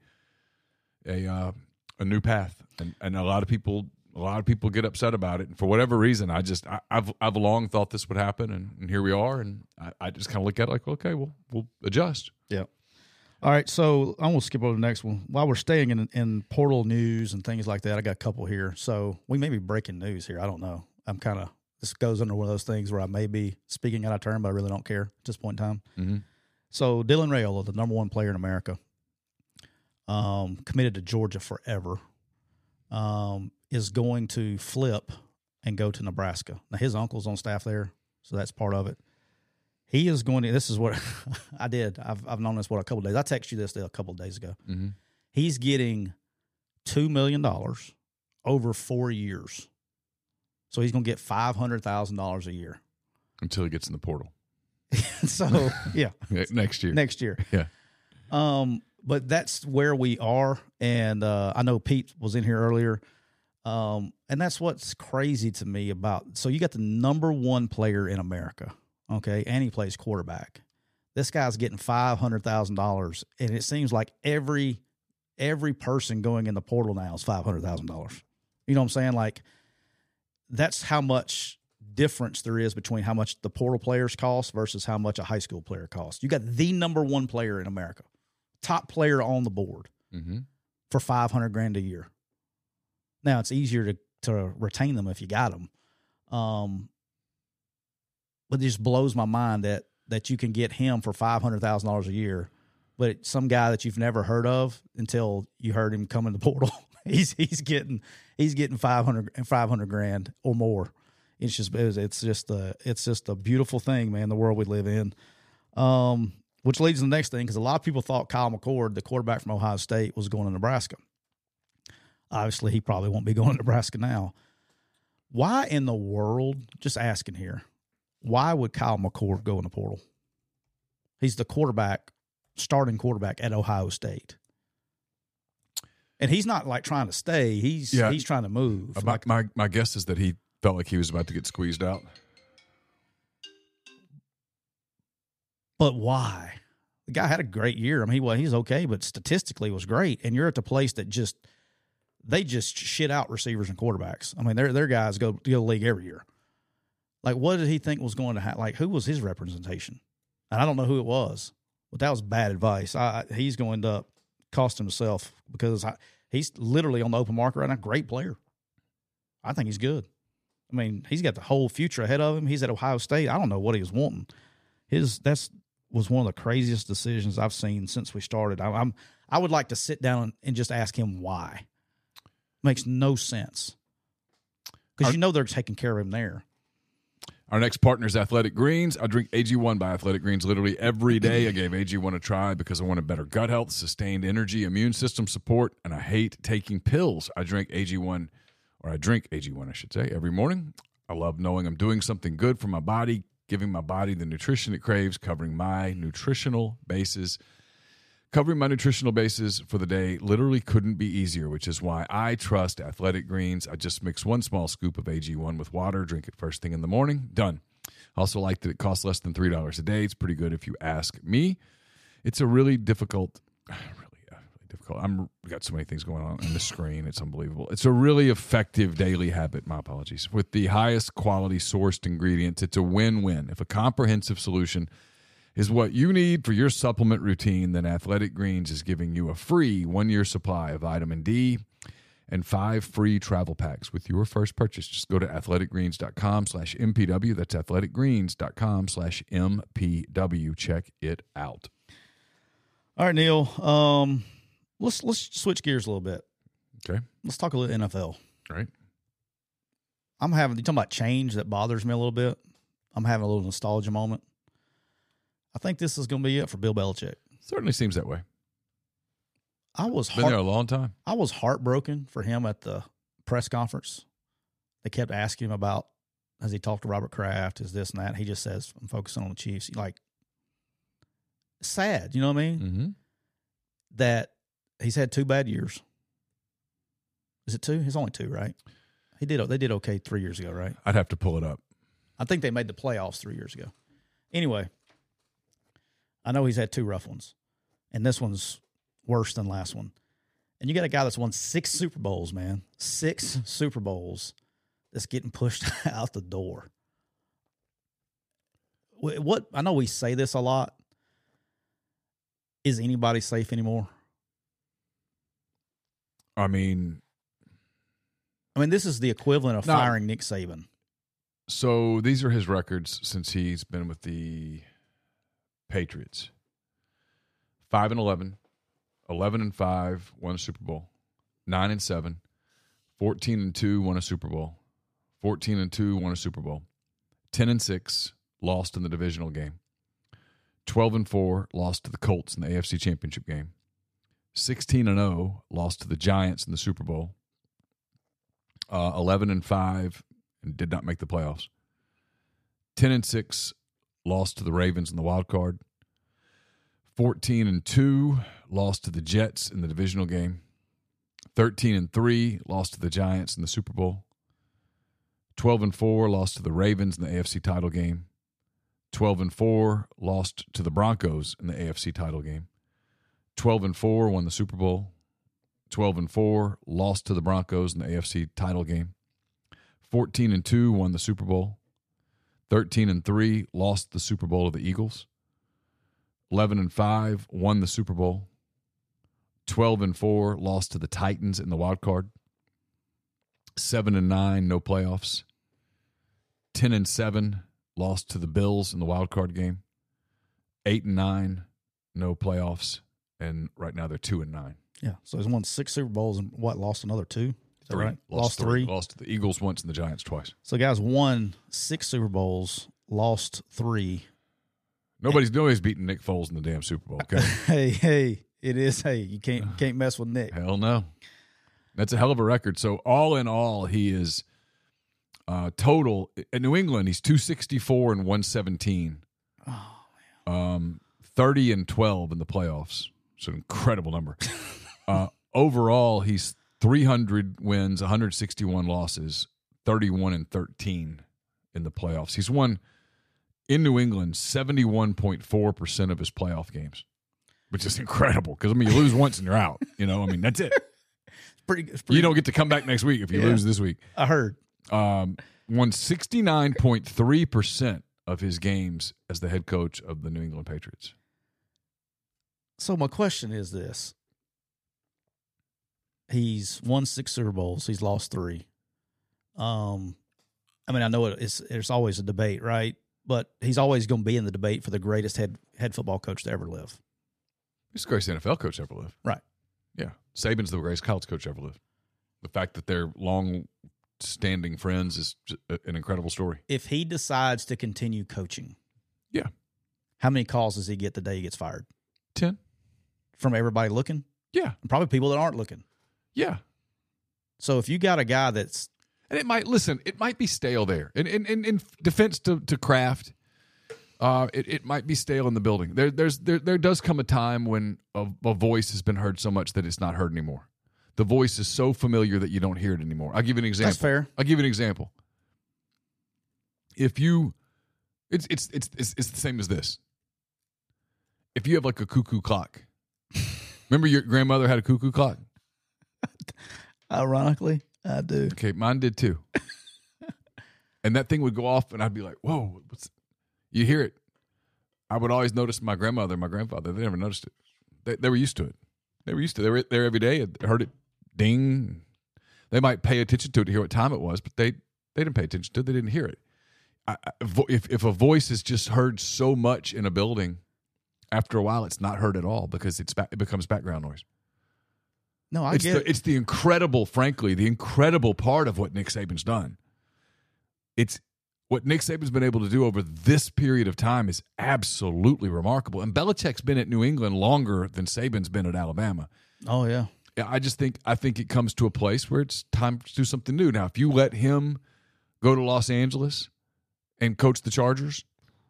a uh, a new path, and and a lot of people a lot of people get upset about it. And for whatever reason, I just I, I've I've long thought this would happen, and, and here we are. And I, I just kind of look at it like, okay, well we'll adjust. Yeah. All right, so I'm gonna skip over to the next one. While we're staying in in portal news and things like that, I got a couple here. So we may be breaking news here. I don't know. I'm kind of this goes under one of those things where I may be speaking out of turn, but I really don't care at this point in time. Mhm. So Dylan Raiola, the number one player in America, um, committed to Georgia forever, um, is going to flip and go to Nebraska. Now his uncle's on staff there, so that's part of it. He is going to. This is what I did. I've I've known this for a couple of days. I texted you this a couple of days ago. Mhm. He's getting two million dollars over four years, so he's going to get five hundred thousand dollars a year. Until he gets in the portal so yeah, Yeah, next year. next year. Yeah. Um, but that's where we are, and uh, I know Pete was in here earlier. Um, and that's what's crazy to me about. So you got the number one player in America, okay, and he plays quarterback. This guy's getting five hundred thousand dollars, and it seems like every every person going in the portal now is five hundred thousand dollars. You know what I'm saying? Like that's how much difference there is between how much the portal players cost versus how much a high school player costs. You got the number one player in America, top player on the board hmm for 500 grand a year. Now it's easier to, to retain them if you got them. Um, but it just blows my mind that, that you can get him for $500,000 a year, but some guy that you've never heard of until you heard him come in the portal, he's, he's getting, he's getting 500, 500 grand or more. It's just it's, it's just a it's just a beautiful thing, man. The world we live in. Um, which leads to the next thing because a lot of people thought Kyle McCord, the quarterback from Ohio State, was going to Nebraska. Obviously, he probably won't be going to Nebraska now. Why in the world? Just asking here. Why would Kyle McCord go in the portal? He's the quarterback, starting quarterback at Ohio State. And he's not like trying to stay. He's Yeah. he's trying to move. Uh, my, Like, my my guess is that he felt like he was about to get squeezed out. But why? The guy had a great year. I mean, well, he's okay, but statistically was great. And you're at the place that just they just shit out receivers and quarterbacks. I mean, their their guys go to the league every year. Like, what did he think was going to happen? Like, who was his representation? And I don't know who it was, but that was bad advice. I- he's going to cost himself because I, he's literally on the open market right now. Great player. I think he's good. I mean, he's got the whole future ahead of him. He's at Ohio State. I don't know what he was wanting. His that's was one of the craziest decisions I've seen since we started. I, I'm I would like to sit down and just ask him why. Makes no sense because you know they're taking care of him there. Our next partner is Athletic Greens. I drink AG1 by Athletic Greens literally every day. I gave AG1 a try because I wanted better gut health, sustained energy, immune system support, and I hate taking pills. I drink AG1, or I drink AG1, I should say, every morning. I love knowing I'm doing something good for my body, giving my body the nutrition it craves, covering my nutritional bases. Covering my nutritional bases for the day literally couldn't be easier, which is why I trust Athletic Greens. I just mix one small scoop of AG1 with water, drink it first thing in the morning, done. I also like that it costs less than $3 a day. It's pretty good if you ask me. It's a really difficult, difficult. I'm we got so many things going on on the screen. It's unbelievable. It's a really effective daily habit. My apologies. With the highest quality sourced ingredients, it's a win-win. If a comprehensive solution is what you need for your supplement routine, then Athletic Greens is giving you a free one year supply of vitamin D and five free travel packs with your first purchase. Just go to athleticgreens.com slash MPW. That's athleticgreens.com slash MPW. Check it out. All right, Neal. Um, let's let's switch gears a little bit. Okay. Let's talk a little NFL. All right. I'm having you talking about change that bothers me a little bit. I'm having a little nostalgia moment. I think this is going to be it for Bill Belichick. Certainly seems that way. I was Been there a long time. I was heartbroken for him at the press conference. They kept asking him about has he talked to Robert Kraft? Is this and that? He just says I'm focusing on the Chiefs. Like sad, you know what I mean? Mm-hmm. That he's had two bad years. Is it two? It's only two, right? He did. They did okay three years ago, right? I'd have to pull it up. I think they made the playoffs three years ago. Anyway, I know he's had two rough ones, and this one's worse than last one. And you got a guy that's won six Super Bowls, man, six Super Bowls, that's getting pushed out the door. What I know we say this a lot. Is anybody safe anymore? I mean, I mean, this is the equivalent of No. firing Nick Saban. so these are his records since he's been with the Patriots. 5 and 11, 11 and 5, won a Super Bowl, 9 and 7, 14 and 2, won a Super Bowl, 14 and 2, won a Super Bowl, 10 and 6, lost in the divisional game, 12 and 4, lost to the Colts in the AFC Championship game, 16 and 0, lost to the Giants in the Super Bowl, uh, 11 and 5, and did not make the playoffs. 10 and 6 lost to the Ravens in the wild card. 14 and 2 lost to the Jets in the divisional game. 13 and 3 lost to the Giants in the Super Bowl. 12 and 4 lost to the Ravens in the AFC title game. 12 and 4 lost to the Broncos in the AFC title game. 12 and 4 won the Super Bowl. 12 and 4 lost to the Broncos in the AFC title game. 14 and 2 won the Super Bowl. 13 and 3 lost the Super Bowl to the Eagles. 11 and 5 won the Super Bowl. 12 and 4 lost to the Titans in the wild card. 7 and 9 no playoffs. 10 and 7 lost to the Bills in the wild card game. 8 and 9 no playoffs and right now they're 2 and 9. Yeah, so he's won six Super Bowls and what lost another two. Is that Three. right? Lost, Lost three. three. Lost to the Eagles once and the Giants twice. So guys won six Super Bowls, lost three. Nobody's nobody's beating Nick Foles in the damn Super Bowl. Okay. Hey, hey, it is. Hey, you can't can't mess with Nick. hell no. That's a hell of a record. So all in all, he is uh, total in New England. He's two sixty four and one seventeen. Oh man. Um, thirty and twelve in the playoffs. It's an incredible number. uh, overall, he's three hundred wins, one hundred sixty one losses, thirty one and thirteen in the playoffs. He's won in New England seventy one point four percent of his playoff games, which is incredible. Because I mean, you lose once and you're out. You know, I mean that's it. Pretty, it's pretty You don't get to come back next week if you Yeah. lose this week. I heard. Um, won sixty nine point three percent of his games as the head coach of the New England Patriots. So my question is this: He's won six Super Bowls. He's lost three. Um, I mean, I know it's there's always a debate, right? But he's always going to be in the debate for the greatest head head football coach to ever live. He's the greatest NFL coach ever lived. Right. Yeah, Saban's the greatest college coach ever lived. The fact that they're long standing friends is an incredible story. If he decides to continue coaching, Yeah, how many calls does he get the day he gets fired ten. From everybody looking? Yeah, And probably people that aren't looking. yeah. So if you got a guy that's And it might listen. It might be stale there. In in in, in defense to to Kraft, uh, it it might be stale in the building. There there's there there does come a time when a, a voice has been heard so much that it's not heard anymore. The voice is so familiar that you don't hear it anymore. I'll give you an example. fair. I'll give you an example. If you, it's it's it's it's, it's the same as this. If you have like a cuckoo clock, remember your grandmother had a cuckoo clock. ironically, I do. Okay, mine did too. and that thing would go off, and I'd be like, "Whoa!" What's... You hear it? I would always notice my grandmother, and my grandfather. They never noticed it. They, they were used to it. They were used to. It. They were there every day. and Heard it ding. They might pay attention to it to hear what time it was, but they they didn't pay attention to it. They didn't hear it. I, I, if if a voice is just heard so much in a building, after a while, it's not heard at all because it's ba- it becomes background noise No, I it's get the, it. it's the incredible, frankly, the incredible part of what Nick Saban's done. It's what Nick Saban's been able to do over this period of time is absolutely remarkable. And Belichick's been at New England longer than Saban's been at Alabama. Oh yeah. Yeah, I just think I think it comes to a place where it's time to do something new. Now, if you let him go to Los Angeles and coach the Chargers,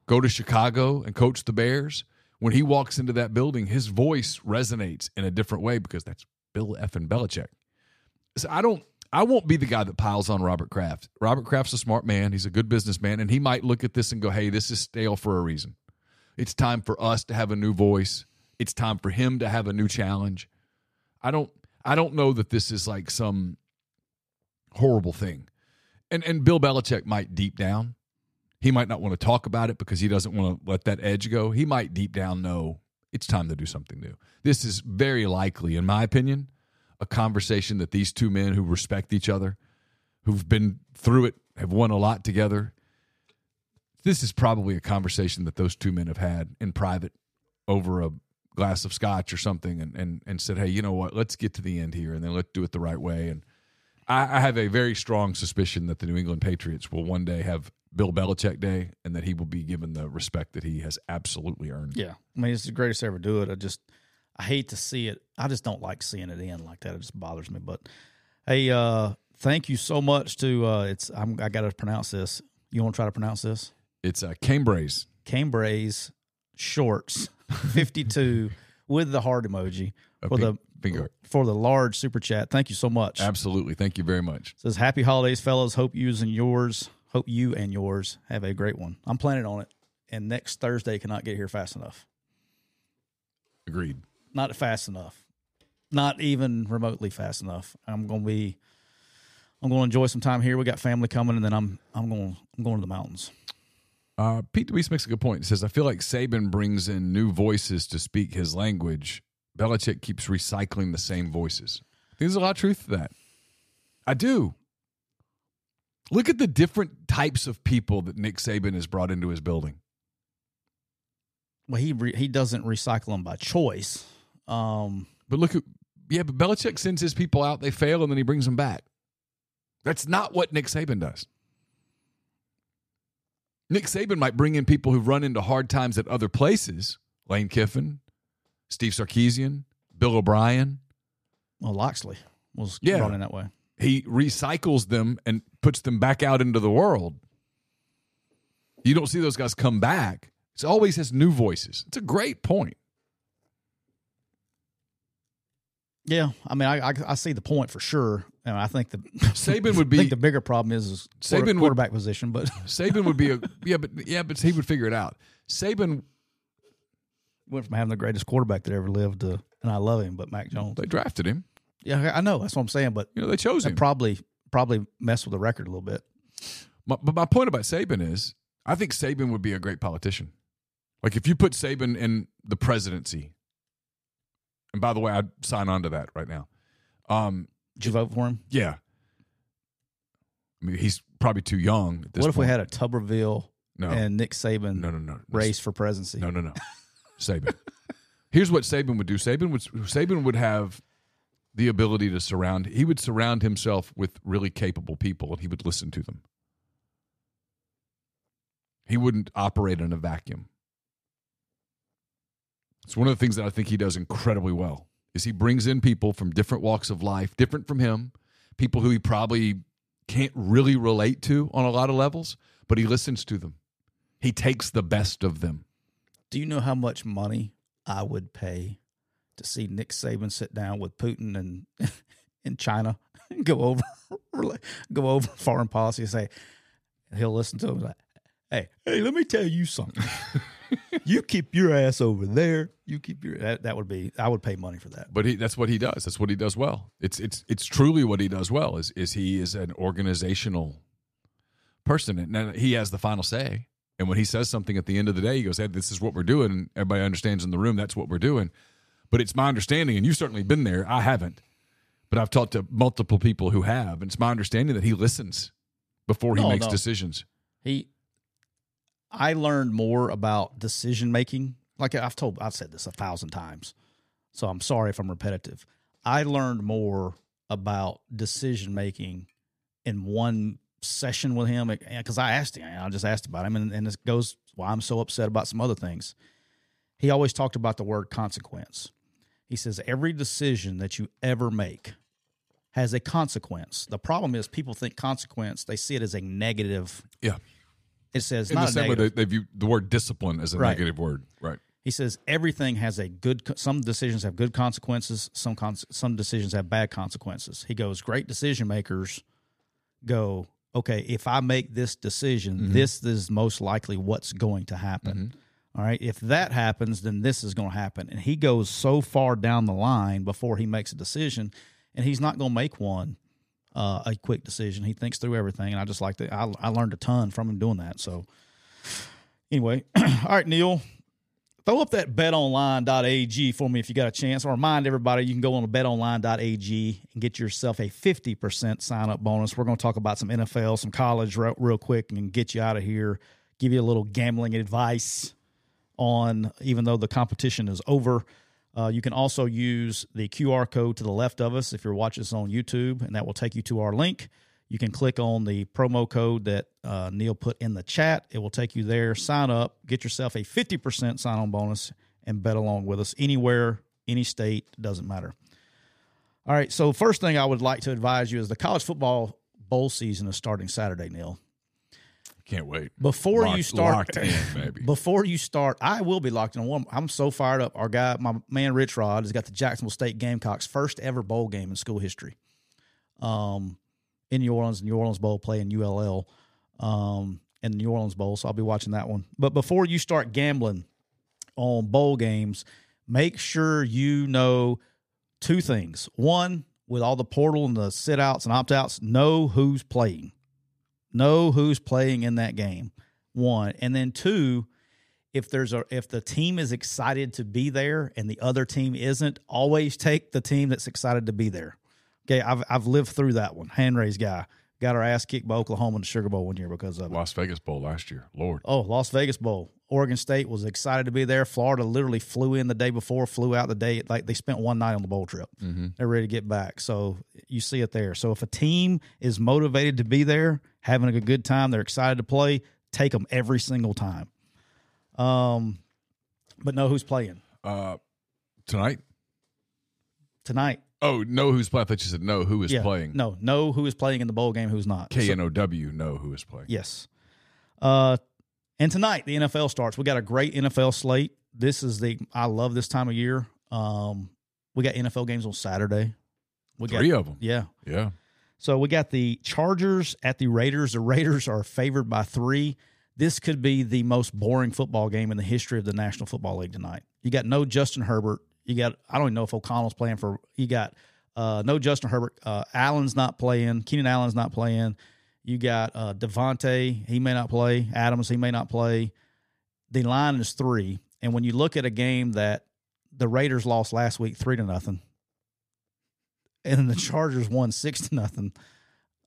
go to Chicago and coach the Bears, when he walks into that building, his voice resonates in a different way because that's Bill F. and Belichick. So I don't I won't be the guy that piles on Robert Kraft. Robert Kraft's a smart man, he's a good businessman, and he might look at this and go, Hey, this is stale for a reason. It's time for us to have a new voice. It's time for him to have a new challenge. I don't I don't know that this is like some horrible thing. And and Bill Belichick might deep down, he might not want to talk about it because he doesn't want to let that edge go. He might deep down know it's time to do something new. This is very likely, in my opinion, a conversation that these two men who respect each other, who've been through it, have won a lot together. This is probably a conversation that those two men have had in private over a glass of scotch or something and, and, and said, hey, you know what, let's get to the end here and then let's do it the right way. And I, I have a very strong suspicion that the New England Patriots will one day have Bill Belichick Day and that he will be given the respect that he has absolutely earned. Yeah, I mean it's the greatest to ever do it. I just I hate to see it. I just don't like seeing it end like that. It just bothers me. But hey, uh thank you so much to uh it's I'm, I got to pronounce this. You want to try to pronounce this? It's uh, Cambrai. Cambrais shorts 52 with the heart emoji A for the pink for the large super chat. Thank you so much. Absolutely. Thank you very much. Says happy holidays, fellas. Hope you and yours, hope you and yours have a great one. I'm planning on it, and next Thursday cannot get here fast enough. Agreed. Not fast enough. Not even remotely fast enough. I'm gonna be. I'm gonna enjoy some time here. We got family coming, and then I'm I'm going I'm going to the mountains. Uh, Pete DeWeese makes a good point. He says, I feel like Saban brings in new voices to speak his language. Belichick keeps recycling the same voices. There's a lot of truth to that. I do. Look at the different types of people that Nick Saban has brought into his building. Well, he re, he doesn't recycle them by choice. Um, But look at, yeah, but Belichick sends his people out, they fail, and then he brings them back. That's not what Nick Saban does. Nick Saban might bring in people who've run into hard times at other places Lane Kiffin, Steve Sarkisian, Bill O'Brien. Well, Locksley was Yeah. brought in that way. He recycles them and puts them back out into the world. You don't see those guys come back. It always has new voices. It's a great point. Yeah, I mean, I I, I see the point for sure. And I think the Saban would be I think the bigger problem is, is Saban quarter, would- quarterback position, but Saban would be a yeah, but yeah, but he would figure it out. Saban went from having the greatest quarterback that ever lived to, and I love him, but Mac Jones. they drafted him. Yeah, I know that's what I'm saying, but You know, they chose him. probably probably messed with the record a little bit. My, but my point about Saban is, I think Saban would be a great politician. Like if you put Saban in the presidency, and by the way, I'd sign on to that right now. Um, Did you vote for him? yeah, I mean he's probably too young. What if we had a Tuberville no, and Nick Saban no, no, no, race for presidency? No, no, no, Saban. Here's what Saban would do. Saban would Saban would have the ability to surround. He would surround himself with really capable people, and he would listen to them. He wouldn't operate in a vacuum. It's one of the things that I think he does incredibly well. Is he brings in people from different walks of life, different from him, people who he probably can't really relate to on a lot of levels, but he listens to them. He takes the best of them. Do you know how much money I would pay to see Nick Saban sit down with Putin and in China and go over go over foreign policy and say he'll listen to him like, hey, hey, let me tell you something. you keep your ass over there. You keep your that, that would be I would pay money for that. But he, that's what he does. That's what he does well. It's it's it's truly what he does well. Is is he is an organizational person, and now he has the final say. And when he says something at the end of the day, he goes, "Hey, this is what we're doing." And everybody understands in the room that's what we're doing. But it's my understanding, and you've certainly been there. I haven't, but I've talked to multiple people who have, and it's my understanding that he listens before he No, makes no. decisions. He I learned more about decision making. Like I've told I've said this a thousand times. So I'm sorry if I'm repetitive. I learned more about decision making in one session with him because I asked him. I just asked about him, and, and this goes why I'm so upset about some other things. He always talked about the word consequence. He says every decision that you ever make has a consequence. The problem is people think consequence, they see it as a negative. Yeah, It says in the not a same way negative. they, they view the word discipline as a Right. negative word, right? He says everything has a good. Some decisions have good consequences. Some con- some decisions have bad consequences. He goes. Great decision makers go. Okay, if I make this decision, mm-hmm. this is most likely what's going to happen. Mm-hmm. All right. If that happens, then this is going to happen. And he goes so far down the line before he makes a decision, and he's not going to make one uh, a quick decision. He thinks through everything, and I just like that. I, I learned a ton from him doing that. So, anyway, all right, Neal, throw up that betonline.ag for me if you got a chance. Or remind everybody you can go on to betonline.ag and get yourself a 50% sign up bonus. We're going to talk about some NFL, some college real quick and get you out of here, give you a little gambling advice on, even though the competition is over. Uh, you can also use the QR code to the left of us if you're watching us on YouTube, and that will take you to our link. You can click on the promo code that uh, Neal put in the chat. It will take you there. Sign up, get yourself a 50% sign on bonus, and bet along with us anywhere, any state, doesn't matter. All right. So, first thing I would like to advise you is the college football bowl season is starting Saturday, Neal. Can't wait. Before you start, locked in, maybe. before you start, I will be locked in one. I'm so fired up. Our guy, my man Rich Rod, has got the Jacksonville State Gamecocks' first ever bowl game in school history. Um, in New Orleans, New Orleans Bowl playing ULL, um, in the New Orleans Bowl. So I'll be watching that one. But before you start gambling on bowl games, make sure you know two things. One, with all the portal and the sit outs and opt outs, know who's playing. Know who's playing in that game. One. And then two, if there's a if the team is excited to be there and the other team isn't, always take the team that's excited to be there. Okay, I've I've lived through that one. Hand raised guy got our ass kicked by Oklahoma in the Sugar Bowl one year because of it. Las Vegas Bowl last year. Lord. Oh, Las Vegas Bowl. Oregon State was excited to be there. Florida literally flew in the day before, flew out the day like they spent one night on the bowl trip. Mm-hmm. They're ready to get back. So you see it there. So if a team is motivated to be there, having a good time, they're excited to play, take them every single time. Um, but know who's playing Uh, tonight. tonight. Oh, know who's playing? I thought you said no. Who is Yeah. playing? No, know who is playing in the bowl game, who's not. K N O W. Know who is playing. Yes. Uh, and tonight the NFL starts. We got a great NFL slate. This is the I love this time of year. Um, we got NFL games on Saturday. We Three got, of them. Yeah. Yeah. So we got the Chargers at the Raiders. The Raiders are favored by three. This could be the most boring football game in the history of the National Football League tonight. You got no Justin Herbert. You got I don't even know if O'Connell's playing for. You got uh, no Justin Herbert. Uh, Allen's not playing. Keenan Allen's not playing. You got uh, Davante. He may not play. Adams. He may not play. The line is three. And when you look at a game that the Raiders lost last week, three to nothing, and the Chargers won six to nothing.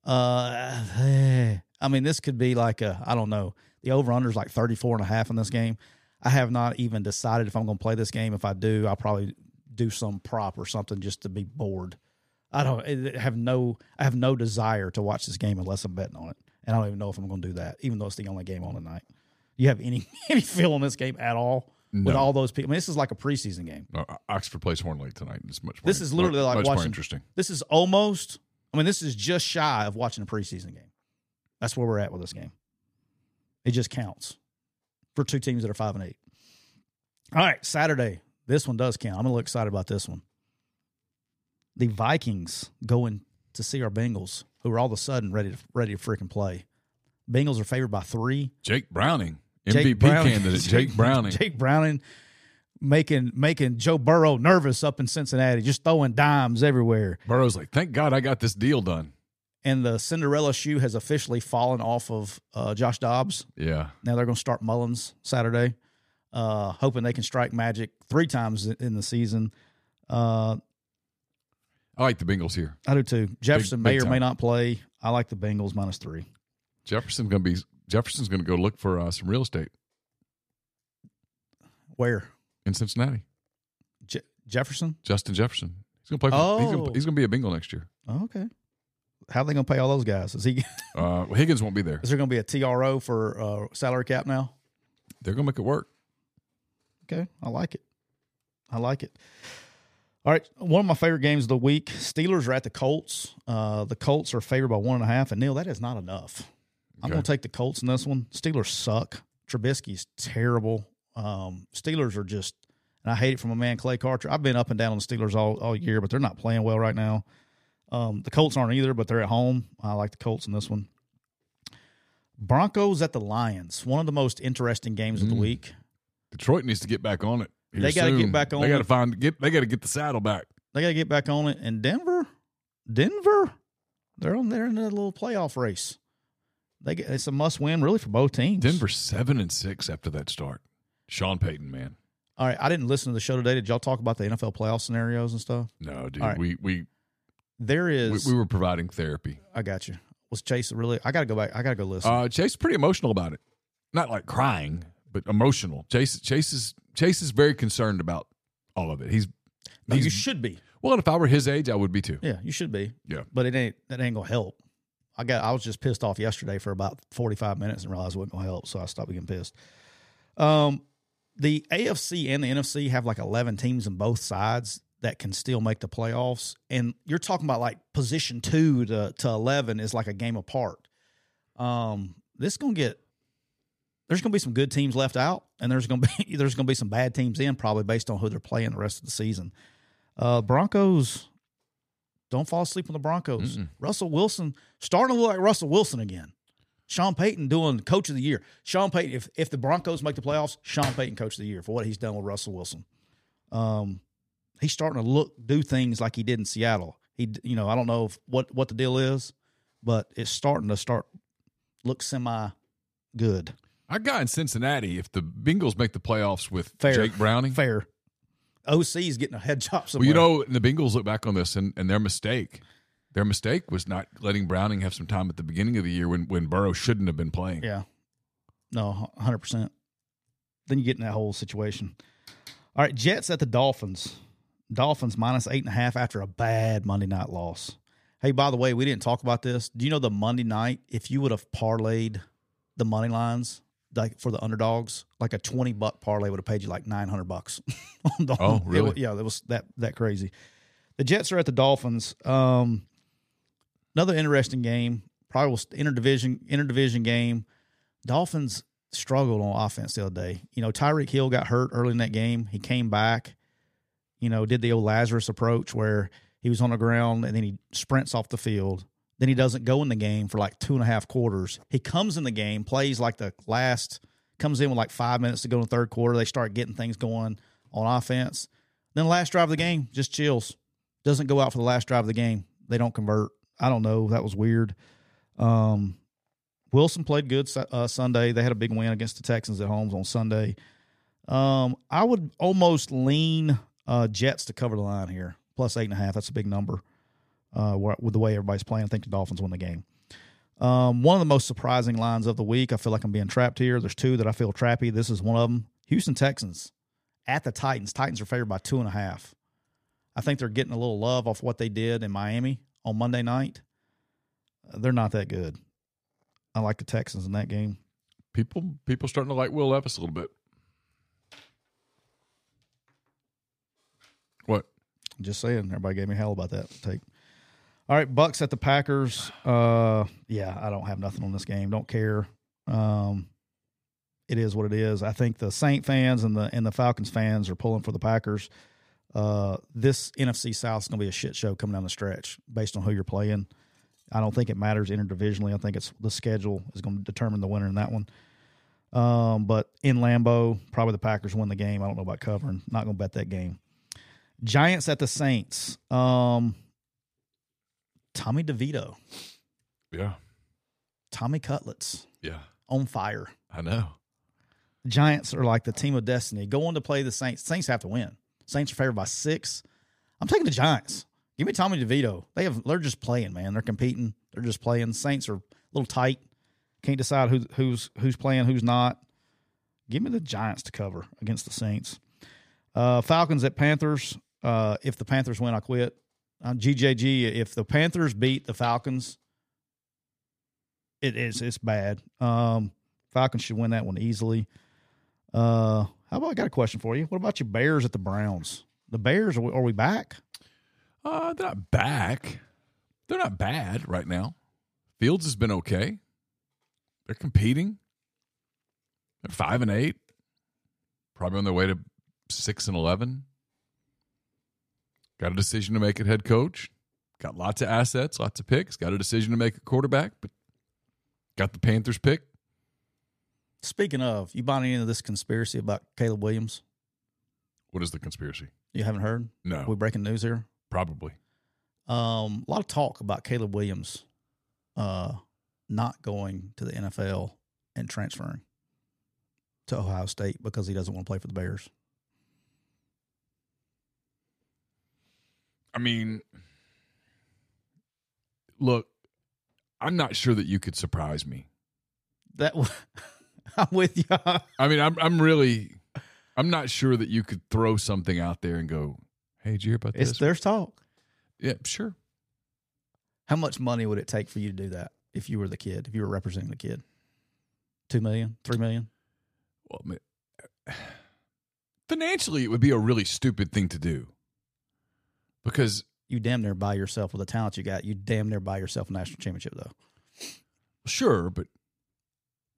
Uh, I mean, this could be like a I don't know. The over under is like 34 and a half in this game. I have not even decided if I'm going to play this game. If I do, I'll probably do some prop or something just to be bored. I don't I have no I have no desire to watch this game unless I'm betting on it, and I don't even know if I'm going to do that, even though it's the only game on tonight. You have any any feel in this game at all with all those people? I mean, this is like a preseason game. No, Oxford plays Horn Lake tonight. And it's much. More, This is literally like much more watching- interesting. This is almost. I mean, this is just shy of watching a preseason game. That's where we're at with this game. It just counts for two teams that are five and eight. All right, Saturday. This one does count. I'm a little excited about this one. The Vikings going to see our Bengals, who are all of a sudden ready to ready to freaking play. Bengals are favored by three. Jake Browning, Jake MVP Browning- candidate. Jake Browning. Jake Browning making making Joe Burrow nervous up in Cincinnati, just throwing dimes everywhere. Burrow's like, thank God I got this deal done. and the Cinderella shoe has officially fallen off of uh, Josh Dobbs. Yeah. Now they're going to start Mullens Saturday, uh, hoping they can strike magic three times in the season. Uh, I like the Bengals here. I do too. Jefferson big may or may not play. I like the Bengals minus three. Jefferson's gonna be Jefferson's gonna go look for uh, some real estate Where in Cincinnati. Je- Jefferson? Justin Jefferson. He's gonna play. For, he's, Oh. gonna, he's gonna be a Bengal next year. Oh, okay. How are they going to pay all those guys? Is he? Uh, well, Higgins won't be there. Is there going to be a TRO for uh, salary cap now? They're gonna make it work. Okay, I like it. I like it. All right, one of my favorite games of the week. Steelers are at the Colts. Uh, the Colts are favored by one and a half, and Neal, that is not enough. I'm going to take the Colts in this one. Steelers suck. Trubisky's terrible. Um, Steelers are just, and I hate it from a man, Clay Carter. I've been up and down on the Steelers all, all year, but they're not playing well right now. Um, the Colts aren't either, but they're at home. I like the Colts in this one. Broncos at the Lions. One of the most interesting games of the Mm. week. Detroit needs to get back on it. Here They gotta get back on They got to find get. They got to get the saddle back. They got to get back on it. And Denver, Denver, they're on there in that little playoff race. They get it's a must win really for both teams. Denver seven and six after that start. Sean Payton, man. All right, I didn't listen to the show today. Did y'all talk about the NFL playoff scenarios and stuff? No, dude. Right. We we there is we, we were providing therapy. I got you. Was Chase really? I got to go back. I got to go listen. Uh, Chase pretty emotional about it. Not like crying, but emotional. Chase Chase is Chase is very concerned about all of it. He's No, he's you should be. well. If I were his age, I would be too. Yeah, you should be. Yeah. But it ain't. That ain't gonna help. I got. I was just pissed off yesterday for about forty five minutes and realized it wasn't gonna help, so I stopped getting pissed. Um, the AFC and the NFC have like eleven teams on both sides that can still make the playoffs, and you're talking about like position two to to eleven is like a game apart. Um, this gonna get. There's gonna be some good teams left out, and there's gonna be there's gonna be some bad teams in probably based on who they're playing the rest of the season. Uh, Broncos. Don't fall asleep on the Broncos. Mm-mm. Russell Wilson starting to look like Russell Wilson again. Sean Payton doing coach of the year. Sean Payton, if if the Broncos make the playoffs, Sean Payton coach of the year for what he's done with Russell Wilson. Um, he's starting to look do things like he did in Seattle. He, you know, I don't know if, what what the deal is, but it's starting to start look semi good. I got in Cincinnati. If the Bengals make the playoffs with Fair. Jake Browning, Fair. OC is getting a head job well, somewhere. you know, the Bengals look back on this and, and their mistake. Their mistake was not letting Browning have some time at the beginning of the year when when Burrow shouldn't have been playing. yeah, no, hundred percent. then you get in that whole situation. All right, Jets at the Dolphins. Dolphins minus eight and a half after a bad Monday night loss. Hey, by the way, we didn't talk about this. Do you know the Monday night? If you would have parlayed the money lines like for the underdogs, like a twenty buck parlay would have paid you like nine hundred bucks. on the- Oh, it really? wa- yeah, that was that that crazy. The Jets are at the Dolphins. Um, another interesting game. Probably was interdivision interdivision game. Dolphins struggled on offense the other day. You know, Tyreek Hill got hurt early in that game. He came back. You know, did the old Lazarus approach where he was on the ground and then he sprints off the field. Then he doesn't go in the game for like two and a half quarters. He comes in the game, plays like the last, comes in with like five minutes to go in the third quarter. They start getting things going on offense. Then the last drive of the game just chills. Doesn't go out for the last drive of the game. They don't convert. I don't know. That was weird. Um, Wilson played good uh, Sunday. They had a big win against the Texans at home on Sunday. Um, I would almost lean uh, Jets to cover the line here, plus eight and a half. That's a big number. Uh, with the way everybody's playing, I think the Dolphins win the game. Um, one of the most surprising lines of the week. I feel like I'm being trapped here. There's two that I feel trappy. This is one of them. Houston Texans at the Titans. Titans are favored by two and a half. I think they're getting a little love off what they did in Miami on Monday night. Uh, They're not that good. I like the Texans in that game. People people starting to like Will Levis a little bit. What? Just saying, everybody gave me hell about that take. All right, Bucks at the Packers. Uh, yeah, I don't have nothing on this game. Don't care. Um, it is what it is. I think the Saint fans and the and the Falcons fans are pulling for the Packers. Uh, this NFC South is going to be a shit show coming down the stretch based on who you're playing. I don't think it matters interdivisionally. I think it's the schedule is going to determine the winner in that one. Um, but in Lambeau, probably the Packers win the game. I don't know about covering. Not going to bet that game. Giants at the Saints. Um, Tommy DeVito, Yeah. Tommy Cutlets Yeah. on fire. I know. Giants are like the team of destiny. Going to play the Saints. Saints have to win. Saints are favored by six. I'm taking the Giants. Give me Tommy DeVito. They have they're just playing, man. They're competing. They're just playing. Saints are a little tight. Can't decide who who's who's playing, who's not. Give me the Giants to cover against the Saints. Uh, Falcons at Panthers. Uh, if the Panthers win, I quit. Uh, GJG. If the Panthers beat the Falcons, it is it's bad. Um, Falcons should win that one easily. Uh, how about I got a question for you? What about your Bears at the Browns? The Bears are we, are we back? Uh, they're not back. They're not bad right now. Fields has been okay. They're competing. They're five and eight. Probably on their way to six and eleven. Got a decision to make at head coach. Got lots of assets, lots of picks. Got a decision to make at quarterback, but got the Panthers pick. Speaking of, you buying of this conspiracy about Caleb Williams? What is the conspiracy? You haven't heard? No, We breaking news here. probably. Um, a lot of talk about Caleb Williams, uh, not going to the NFL and transferring to Ohio State because he doesn't want to play for the Bears. I mean, look, I'm not sure that you could surprise me. That I'm with you. I mean, I'm I'm really, I'm not sure that you could throw something out there and go, "Hey, did you hear about It's this?" there's talk. yeah, sure. How much money would it take for you to do that if you were the kid, if you were representing the kid? Two million, three million? Well, I mean, financially, it would be a really stupid thing to do because You damn near buy yourself with the talent you got. You damn near buy yourself a national championship, though. sure, but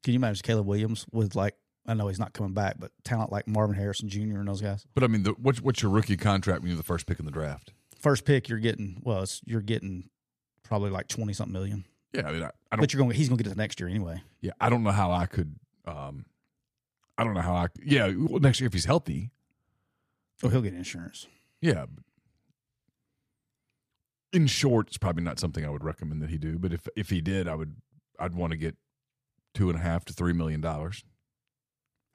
Can you imagine Caleb Williams with like I know he's not coming back, but talent like Marvin Harrison Jr. and those guys. but I mean, the, what's what's your rookie contract when you're the first pick in the draft? First pick, you're getting well, it's, you're getting probably like twenty something million, Yeah, I mean, I, I don't. but you're going. He's going to get it next year anyway. Yeah, I don't know how I could. um I don't know how I. Yeah, well, next year if he's healthy. Oh, he'll get insurance. Yeah. but In short, it's probably not something I would recommend that he do. But if if he did, I would. I'd want to get two and a half to three million dollars,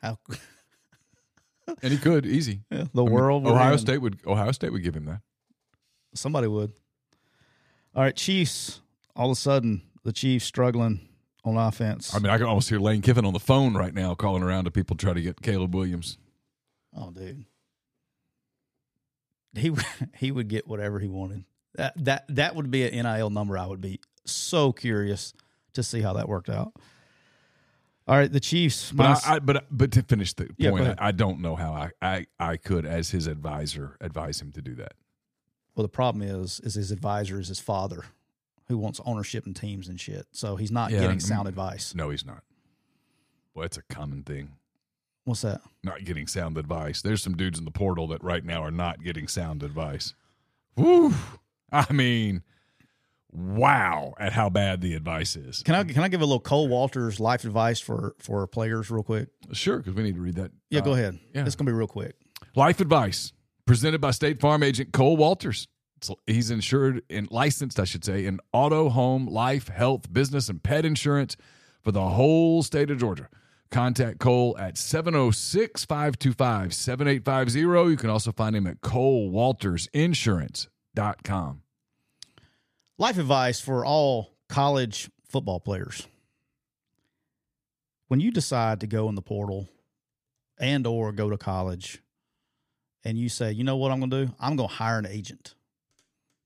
How and he could easy. the I world? we're Ohio. State would. Ohio State would give him that. Somebody would. All right, Chiefs. All of a sudden, the Chiefs struggling on offense. I mean, I can almost hear Lane Kiffin on the phone right now calling around to people try to get Caleb Williams. oh, dude, he he would get whatever he wanted. That that that would be an NIL number. I would be so curious to see how that worked out. All right, the Chiefs. But I, I, but but to finish the point. I, I don't know how I, I I could, as his advisor, advise him to do that. well, the problem is, is his advisor is his father, who wants ownership and teams and shit. So he's not Yeah, getting mm, sound advice. No, he's not. Well, it's a common thing. What's that? Not getting sound advice. There's some dudes in the portal that right now are not getting sound advice. Woo! I mean, wow! At how bad the advice is. Can I can I give a little Cole Walters life advice for for players real quick? Sure, because we need to read that. Yeah, go Uh, ahead. yeah. It's gonna be real quick. Life advice presented by State Farm agent Cole Walters. It's- He's insured and licensed, I should say, in auto, home, life, health, business, and pet insurance for the whole state of Georgia. Contact Cole at 706 525 7850. You can also find him at colewaltersinsurance.com. Life advice for all college football players. When you decide to go in the portal and or go to college and you say, "You know what I'm going to do? I'm going to hire an agent."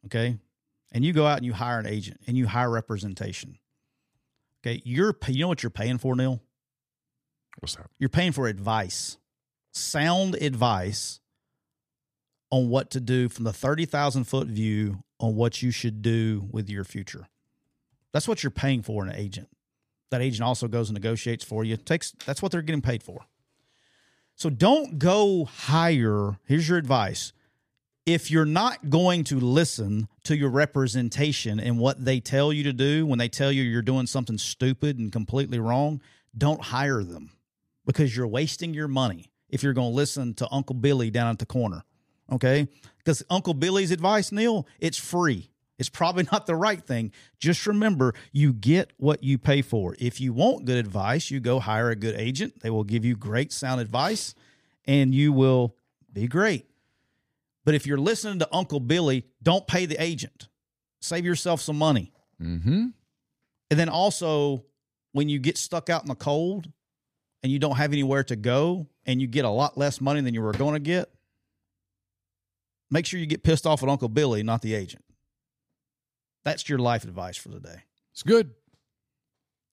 Okay? And you go out and you hire an agent and you hire representation. Okay? You're you know what you're paying for, Neal? What's that? You're paying for advice, sound advice on what to do from the 30,000 foot view on what you should do with your future. That's what you're paying for an agent. That agent also goes and negotiates for you. Takes that's what they're getting paid for. So don't go hire. Here's your advice. If you're not going to listen to your representation and what they tell you to do when they tell you you're doing something stupid and completely wrong, don't hire them because you're wasting your money if you're going to listen to Uncle Billy down at the corner. Okay? Because Uncle Billy's advice, Neal, it's free. It's probably not the right thing. Just remember, you get what you pay for. If you want good advice, you go hire a good agent. They will give you great sound advice and you will be great. But if you're listening to Uncle Billy, don't pay the agent. Save yourself some money. Mm-hmm. And then also, when you get stuck out in the cold and you don't have anywhere to go and you get a lot less money than you were going to get, make sure you get pissed off at Uncle Billy, not the agent. That's your life advice for the day. It's good.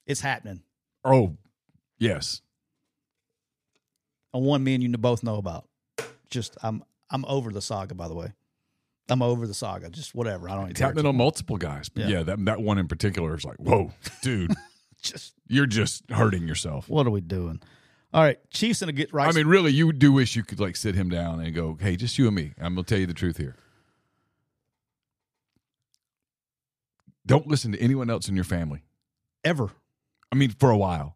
It's happening. Oh, yes. And one me and you both know about. Just I'm I'm over the saga, by the way. I'm over the saga. Just whatever. I don't It's care. happening on multiple guys. But Yeah. yeah, that, that one in particular is like, whoa, dude, Just you're just hurting yourself. what are we doing? All right, Chiefs in a get right. I mean, really, you do wish you could like sit him down and go, "Hey, just you and me. I'm gonna tell you the truth here. Don't listen to anyone else in your family. ever I mean, for a while.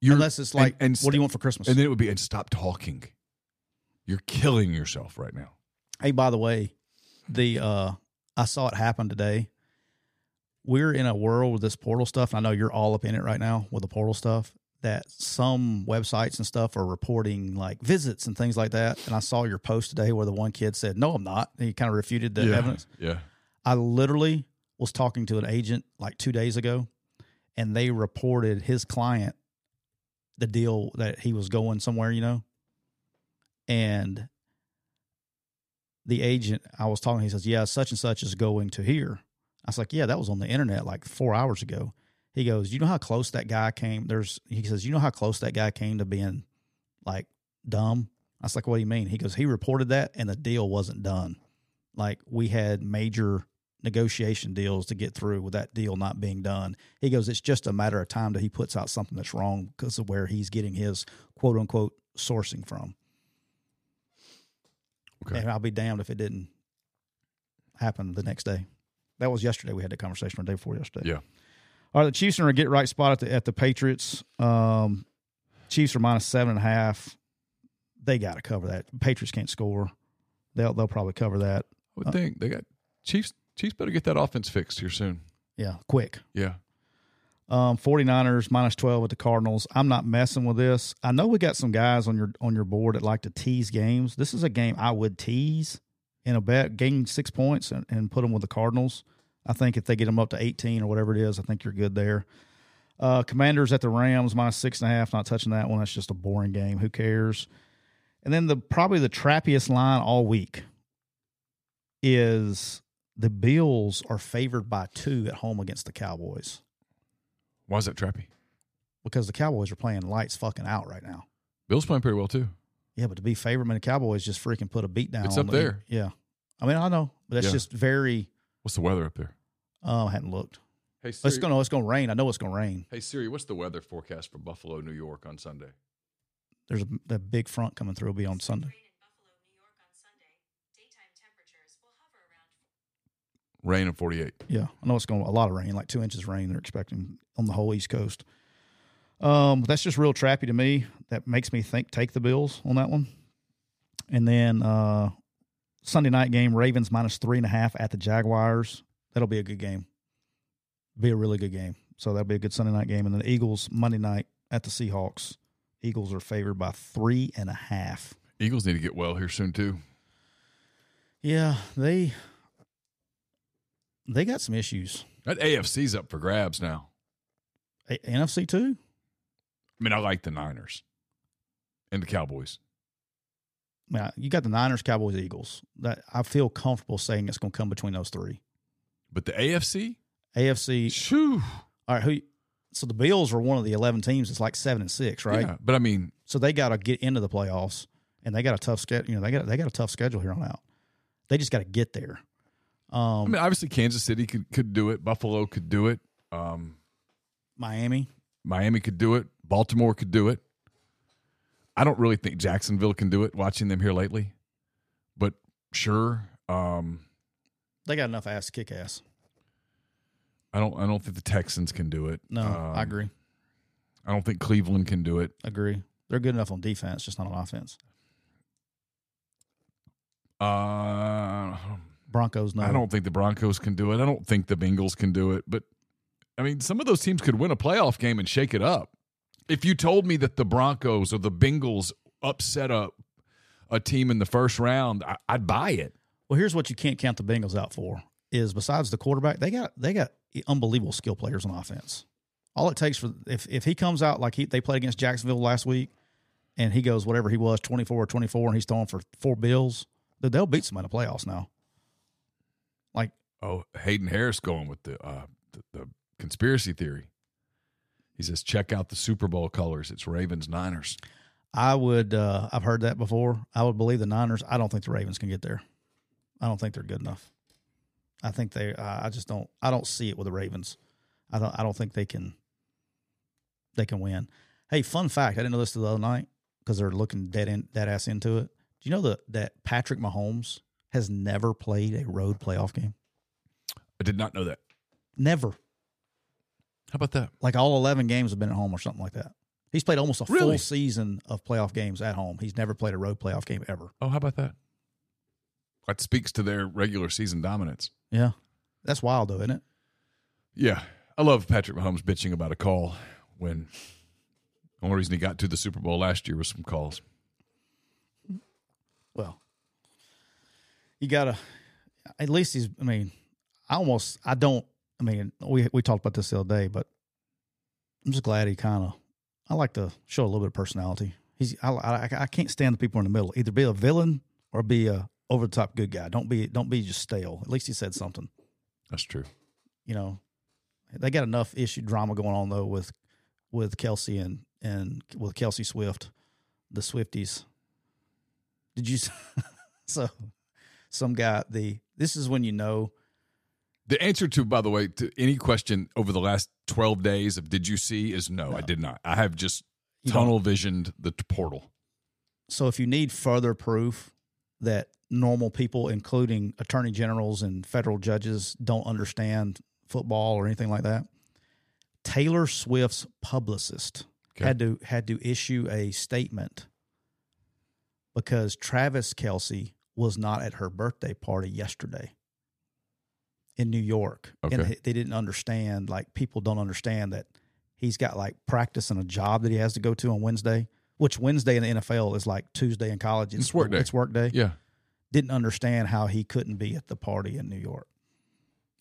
You're, unless it's like, and, what do you want for Christmas? And then it would be, and stop talking. You're killing yourself right now. Hey, by the way, the uh I saw it happen today. We're in a world with this portal stuff. And I know you're all up in it right now with the portal stuff. That some websites and stuff are reporting like visits and things like that. And I saw your post today where the one kid said, "No, I'm not." And he kind of refuted the yeah. evidence. Yeah. I literally was talking to an agent like two days ago, and they reported his client the deal that he was going somewhere, you know, and the agent I was talking, he says, "Yeah, such and such is going to here." I was like, "Yeah, that was on the internet like four hours ago." He goes, "You know how close that guy came?" There's, he says, "You know how close that guy came to being like dumb?" I was like, "What do you mean?" He goes, "He reported that, and the deal wasn't done. Like we had major negotiation deals to get through with that deal not being done." He goes, "It's just a matter of time that he puts out something that's wrong because of where he's getting his quote unquote sourcing from." Okay. And I'll be damned if it didn't happen the next day. That was yesterday. We had the conversation or the day before yesterday. Yeah. All right, the Chiefs are in a get right spot at the at the Patriots. Um, Chiefs are minus seven and a half. They got to cover that. Patriots can't score. They'll they'll probably cover that. I would think they got Chiefs. Chiefs better get that offense fixed here soon. Yeah, quick. Yeah. Um, 49ers minus 12 at the Cardinals. I'm not messing with this. I know we got some guys on your on your board that like to tease games. This is a game I would tease in a bet, gain six points and, and put them with the Cardinals. I think if they get them up to 18 or whatever it is, I think you're good there. Uh, Commanders at the Rams minus six and a half. Not touching that one. That's just a boring game. Who cares? And then the probably the trappiest line all week is the Bills are favored by two at home against the Cowboys Why is that trappy? because the Cowboys are playing lights fucking out right now. Bill's playing pretty well too. Yeah, but to be favored, I mean, the Cowboys just freaking put a beat down. It's on up the- there. Yeah, I mean, I know, but that's Yeah. just very. What's the weather up there? Oh, I hadn't looked. Hey Siri, It's gonna. It's gonna rain. I know it's gonna rain. Hey Siri, what's the weather forecast for Buffalo, New York on Sunday? There's a that big front coming through. Will be on Sunday. Rain and 48. Yeah, I know it's going to a lot of rain, like two inches of rain. They're expecting on the whole East Coast. Um, that's just real trappy to me. That makes me think take the Bills on that one. And then uh, Sunday night game, Ravens minus three and a half at the Jaguars. That'll be a good game. Be a really good game. So that'll be a good Sunday night game. And then the Eagles Monday night at the Seahawks. Eagles are favored by three and a half. Eagles need to get well here soon too. Yeah, they they got some issues. That AFC's up for grabs now. A- NFC too. I mean, I like the Niners and the Cowboys. I mean, you got the Niners, Cowboys, Eagles. That I feel comfortable saying it's going to come between those three. But the AFC, AFC. shoo, All right, who? So the Bills are one of the eleven teams. It's like seven and six, right? Yeah, but I mean, So they got to get into the playoffs, and they got a tough schedule. You know, they got they got a tough schedule here on out. They just got to get there. I Um, mean, obviously Kansas City could could do it. Buffalo could do it. Um, Miami. Miami could do it. Baltimore could do it. I don't really think Jacksonville can do it. Watching them here lately, but sure. Um, They got enough ass to kick ass. I don't. I don't think the Texans can do it. No, Um, I agree. I don't think Cleveland can do it. Agree. They're good enough on defense, just not on offense. Uh, Broncos, no. I don't think the Broncos can do it. I don't think the Bengals can do it. But I mean, some of those teams could win a playoff game and shake it up. If you told me that the Broncos or the Bengals upset a a team in the first round, I, I'd buy it. Well, here's what you can't count the Bengals out for is besides the quarterback, they got they got unbelievable skill players on offense. All it takes for if if he comes out like he they played against Jacksonville last week, and he goes whatever he was twenty four or twenty four, and he's throwing for four bills, they'll beat somebody in the playoffs now. Like Oh, Hayden Harris going with the uh, the, the conspiracy theory. He says, check out the Super Bowl colors. It's Ravens Niners. I would, uh, I've heard that before. I would believe the Niners. I don't think the Ravens can get there. I don't think they're good enough. I think they. Uh, I just don't. I don't see it with the Ravens. I don't. I don't think they can. They can win. Hey, fun fact! I didn't know this the other night because they're looking dead in dead ass into it. Do you know that that Patrick Mahomes has never played a road playoff game? I did not know that. Never. How about that? Like all eleven games have been at home or something like that. He's played almost a full season of playoff games at home. He's never played a road playoff game ever. Oh, how about that? That speaks to their regular season dominance. Yeah, that's wild though, isn't it? Yeah, I love Patrick Mahomes bitching about a call when the only reason he got to the Super Bowl last year was some calls. Well, you gotta. At least he's. I mean, I almost. I don't. I mean, we we talked about this the other day, but I'm just glad he kind of. I like to show a little bit of personality. He's. I, I I can't stand the people in the middle. Either be a villain or be a over the top good guy. Don't be don't be just stale. At least he said something. That's true. You know, they got enough issue drama going on though with with Kelce and and with Kelce Swift, the Swifties. Did you? so some guy the this is when you know The answer to, by the way, to any question over the last 12 days of did you see is no, I did not. I have just You tunnel visioned the t- portal. so if you need further proof that normal people including attorney generals and federal judges don't understand football or anything like that taylor swift's publicist Okay. had to had to issue a statement because travis kelce was not at her birthday party yesterday in new york and they didn't understand like people don't understand that he's got like practice and a job that he has to go to on wednesday which wednesday in the nfl is like tuesday in college It's work day. it's work day Yeah. didn't understand how he couldn't be at the party in New York.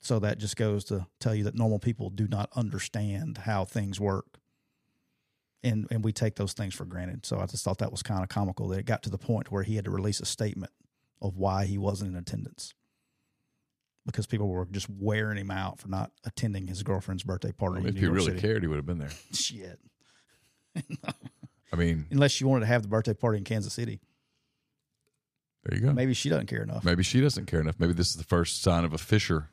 So that just goes to tell you that normal people do not understand how things work. And and we take those things for granted. So I just thought that was kind of comical that it got to the point where he had to release a statement of why he wasn't in attendance. Because people were just wearing him out for not attending his girlfriend's birthday party. in if he really City. cared, he would have been there. Shit. I mean, Unless you wanted to have the birthday party in Kansas City. there you go. Maybe she doesn't care enough. Maybe she doesn't care enough. Maybe this is the first sign of a fissure.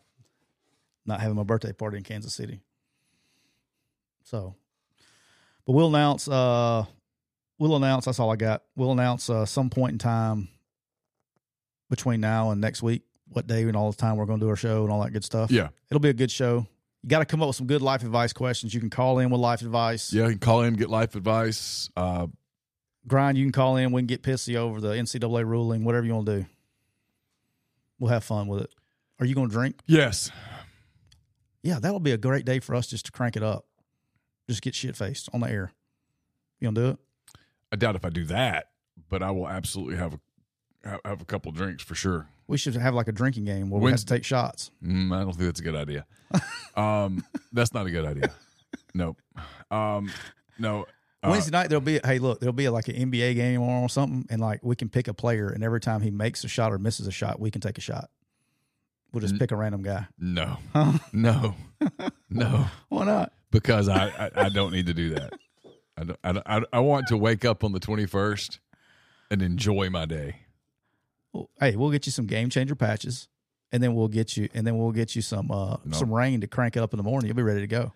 not having my birthday party in Kansas City. So, but we'll announce. Uh, we'll announce. That's all I got. We'll announce uh, some point in time between now and next week what day and all the time we're going to do our show and all that good stuff. Yeah. it'll be a good show. You got to come up with some good life advice questions. You can call in with life advice. Yeah, you can call in, get life advice. Uh, Grind, you can call in. We can get pissy over the NCAA ruling, whatever you want to do. We'll have fun with it. Are you going to drink? yes. Yeah, that'll be a great day for us just to crank it up. Just get shit faced on the air. You gonna do it? I doubt if I do that, but I will absolutely have a have- a couple drinks for sure. We should have like a drinking game where we have to take shots. Mm, I don't think that's a good idea. um, that's not a good idea. Nope. Um, no. Uh, Wednesday night there'll be hey look there'll be like an NBA game or something and like we can pick a player and every time he makes a shot or misses a shot we can take a shot. We'll just pick a random guy. No. No. no. Why not? Because I, I, I don't need to do that. I, don't, I, I, I want to wake up on the 21st and enjoy my day. Hey, we'll get you some game changer patches, and then we'll get you and then we'll get you some uh No. some Reign to crank it up in the morning. You'll be ready to go.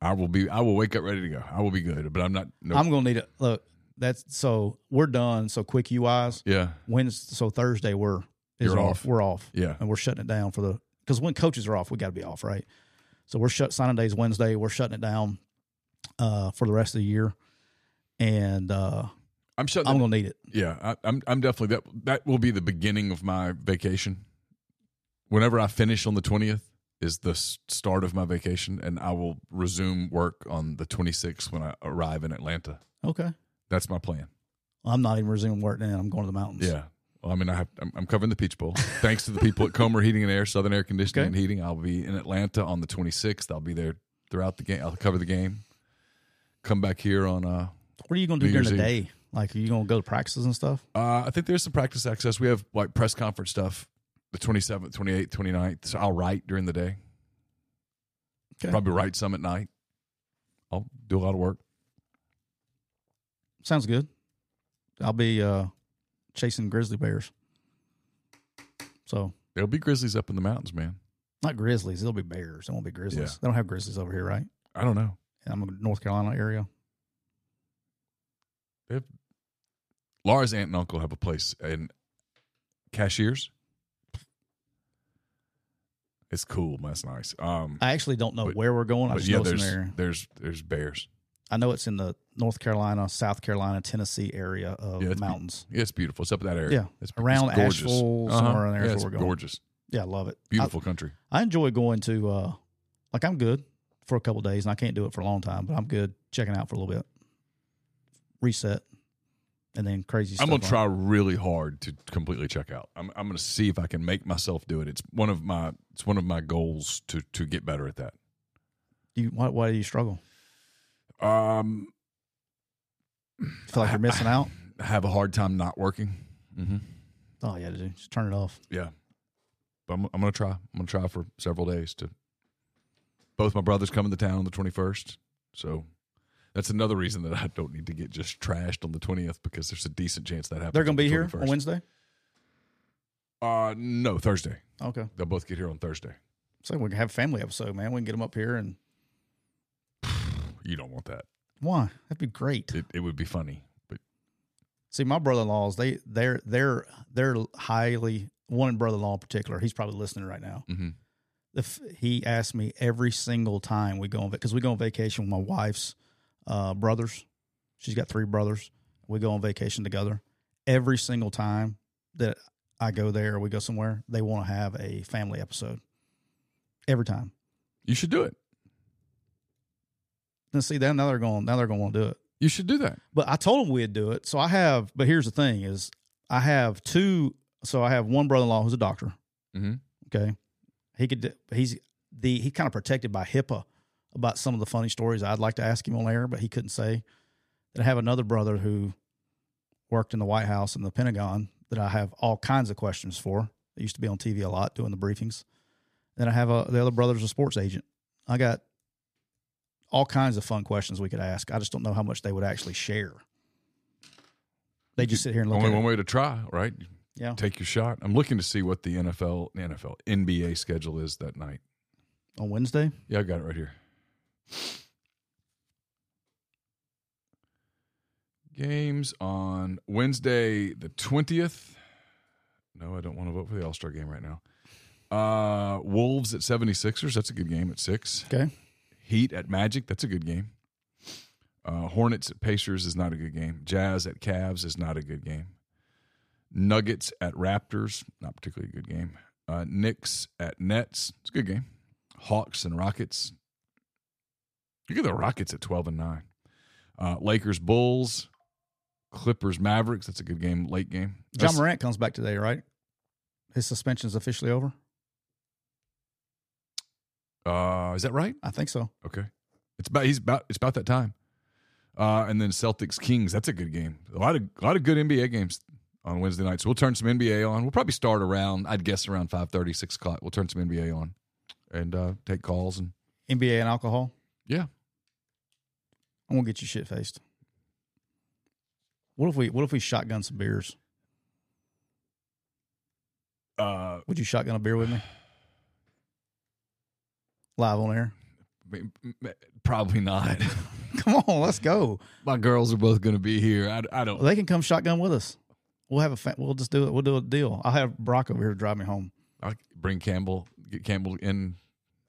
I will be. I will wake up ready to go. I will be good. But I'm not. No. I'm gonna need it. Look, that's so we're done. So quick UIs. yeah. Wednesday, so Thursday we're is off. off. We're off. Yeah. and we're shutting it down for the because when coaches are off, we got to be off, right? So we're shut signing days Wednesday. We're shutting it down uh, for the rest of the year, and uh, I'm shutting. I'm gonna need it. Yeah, I, I'm. I'm definitely that. That will be the beginning of my vacation. Whenever I finish on the twentieth is the start of my vacation, and I will resume work on the 26th when I arrive in Atlanta. Okay, That's my plan. I'm not even resuming work then. I'm going to the mountains. Yeah. Well, I mean, I have. I'm, I'm covering the Peach Bowl. Thanks to the people at Comer Heating and Air, Southern Air Conditioning Okay. and Heating. I'll be in Atlanta on the 26th. I'll be there throughout the game. I'll cover the game. Come back here on. Uh, What are you gonna do New during the Year's day? Like, are you gonna go to practices and stuff? Uh, I think there's some practice access. We have like press conference stuff the 27th, 28th, 29th. So I'll write during the day. Okay. Probably write some at night. I'll do a lot of work. Sounds good. I'll be uh, chasing grizzly bears. So There'll be grizzlies up in the mountains, man. not grizzlies. It'll be bears. It won't be grizzlies. Yeah. They don't have grizzlies over here, right? I don't know. I'm in North Carolina area. They have, Laura's aunt and uncle have a place in Cashiers. It's cool. man. That's nice. Um, I actually don't know But- where we're going. I just yeah, know there's there. there's there's bears. I know it's in the North Carolina, South Carolina, Tennessee area of Yeah, it's be- mountains. Yeah, it's beautiful. It's up in that area. Yeah, it's around it's gorgeous. Asheville, Uh-huh. somewhere in there Yeah, it's we're going. gorgeous, Yeah, I love it. beautiful country. I, I enjoy going to uh like I'm good for a couple days, and I can't do it for a long time, but I'm good checking out for a little bit. Reset, and then crazy. Stuff. I'm gonna try really hard to completely check out. I'm I'm gonna see if I can make myself do it. It's one of my it's one of my goals to to get better at that. You why, why do you struggle? Um, feel like you're missing out? I have a hard time not working. Mm-hmm. Oh yeah, dude, just turn it off. Yeah, but I'm I'm gonna try. I'm gonna try for several days to. Both my brothers coming to town on the 21st, so that's another reason that I don't need to get just trashed on the 20th because there's a decent chance that happens. They're gonna the be here 21st. on Wednesday. Uh, no, Thursday. Okay, They'll both get here on Thursday. so we can have a family episode, man. We can get them up here, and You don't want that. why? That'd be great. It it would be funny, but See, my brother-in-laws, they they're they're they're highly one brother-in-law in particular. He's probably listening right now. Mhm. The f he asks me every single time we go on because we go on vacation with my wife's uh, brothers. She's got three brothers. We go on vacation together. Every single time that I go there or we go somewhere, they want to have a family episode. Every time. you should do it. And see that now they're going now they're going to want to do it. You should do that. But I told them we'd do it. So I have, but here's the thing: is I have two. So I have one brother-in-law who's a doctor. Mhm. Okay, He could. He's the he kind of protected by HIPAA about some of the funny stories I'd like to ask him on air, but he couldn't say. Then I have another brother who worked in the White House and the Pentagon that I have all kinds of questions for. They used to be on TV a lot doing the briefings. Then I have a, the other brother's a sports agent. I got all kinds of fun questions we could ask. I just don't know how much they would actually share. They just sit here and look Only one it. way to try, right? Yeah. Take your shot. I'm looking to see what the NFL, NFL, NBA schedule is that night. on Wednesday. Yeah, I got it right here. Games on Wednesday, the 20th. No, I don't want to vote for the All Star game right now. Uh, Wolves at 76ers. That's a good game at 6. Okay. Heat at Magic. That's a good game. Uh, Hornets at Pacers is not a good game. Jazz at Cavs is not a good game. Nuggets at Raptors, not particularly a good game. Uh, Knicks at Nets, it's a good game. Hawks and Rockets. Look at the Rockets at 12 and 9. Uh, Lakers Bulls, Clippers Mavericks, that's a good game, late game. Ja Morant comes back today, right? His suspension is officially over. Uh, is that right? I think so. Okay. It's about he's about it's about that time. Uh, and then Celtics Kings, that's a good game. A lot of a lot of good NBA games on Wednesday night. So we'll turn some NBA on. We'll probably start around I'd guess around 5:30, 6 o'clock. We'll turn some NBA on and uh, take calls and NBA and alcohol. Yeah. I'm gonna get you shit faced. What if we What if we shotgun some beers? Uh, Would you shotgun a beer with me? Live on air. probably not. Come on, let's go. My girls are both going to be here. I, I don't. They can come shotgun with us. We'll have a. Fa- we'll just do it. We'll do a deal. I'll have Brock over here to drive me home. I'll bring Campbell. Get Campbell in.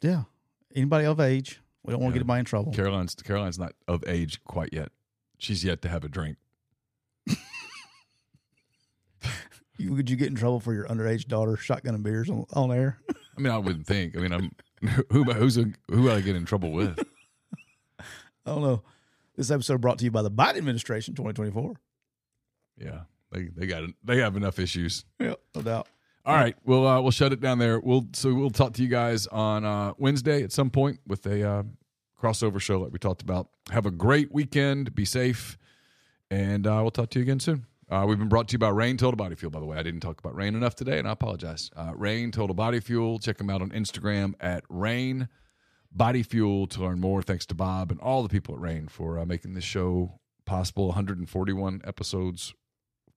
Yeah. Anybody of age. We don't want to Yeah. get anybody in trouble. Caroline's Caroline's not of age quite yet. She's yet to have a drink. You, would you get in trouble for your underage daughter shotgunning beers on, on air? I mean, I wouldn't think. I mean, I'm who who's a, who I get in trouble with. I don't know. This episode brought to you by the Biden administration 2024. Yeah, they they got they have enough issues. Yeah, no doubt. All right, we'll uh, we'll shut it down there. We'll so we'll talk to you guys on uh, Wednesday at some point with a uh, crossover show like we talked about. Have a great weekend. Be safe, and uh, we'll talk to you again soon. Uh, we've been brought to you by Reign Total Body Fuel. By the way, I didn't talk about Reign enough today, and I apologize. Uh, Reign Total Body Fuel. Check them out on Instagram at Reign Body Fuel to learn more. Thanks to Bob and all the people at Reign for making this show possible. 141 episodes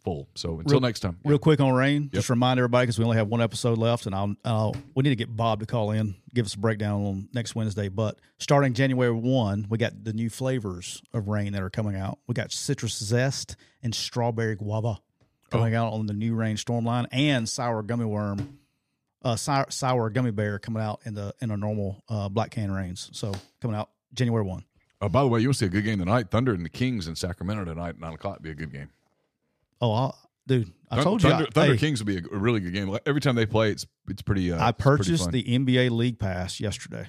full. So until Real- next time. Real quick on Reign, just remind everybody because we only have one episode left, and I'll, I'll we need to get Bob to call in, give us a breakdown on next Wednesday. But starting January one, we got the new flavors of Reign that are coming out. We got citrus zest and strawberry guava coming out on the new Reign storm line, and sour gummy worm, uh, sour, sour gummy bear coming out in the in a normal uh, black can Reigns. So coming out January one. Uh, by the way, you'll see a good game tonight. Thunder and the Kings in Sacramento tonight at nine o'clock. Be a good game. Oh, I'll, dude, I told you, Thunder, I, Thunder hey, Kings will be a, really good game. Every time they play, it's it's pretty. Uh, I pretty purchased fun. the NBA League Pass yesterday.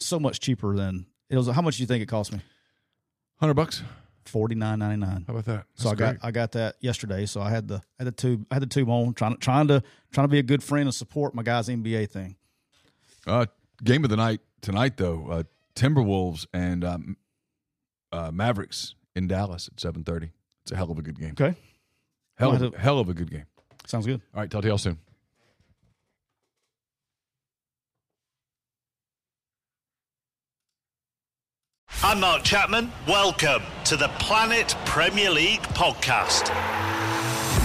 So much cheaper than it was. How much do you think it cost me? hundred bucks. Forty nine ninety nine. How about that? So I That's got. I got that yesterday. So I had the I had the tube I had the tube on trying to trying to trying to be a good friend and support my guys NBA thing. uh, game of the night tonight though. Uh, Timberwolves and um, uh, Mavericks in Dallas at seven thirty. It's a hell of a good game. Okay, Hell, Well, I of, hell of a good game. sounds good. All right, talk to y'all soon. I'm Mark Chapman. Welcome to the Planet Premier League podcast.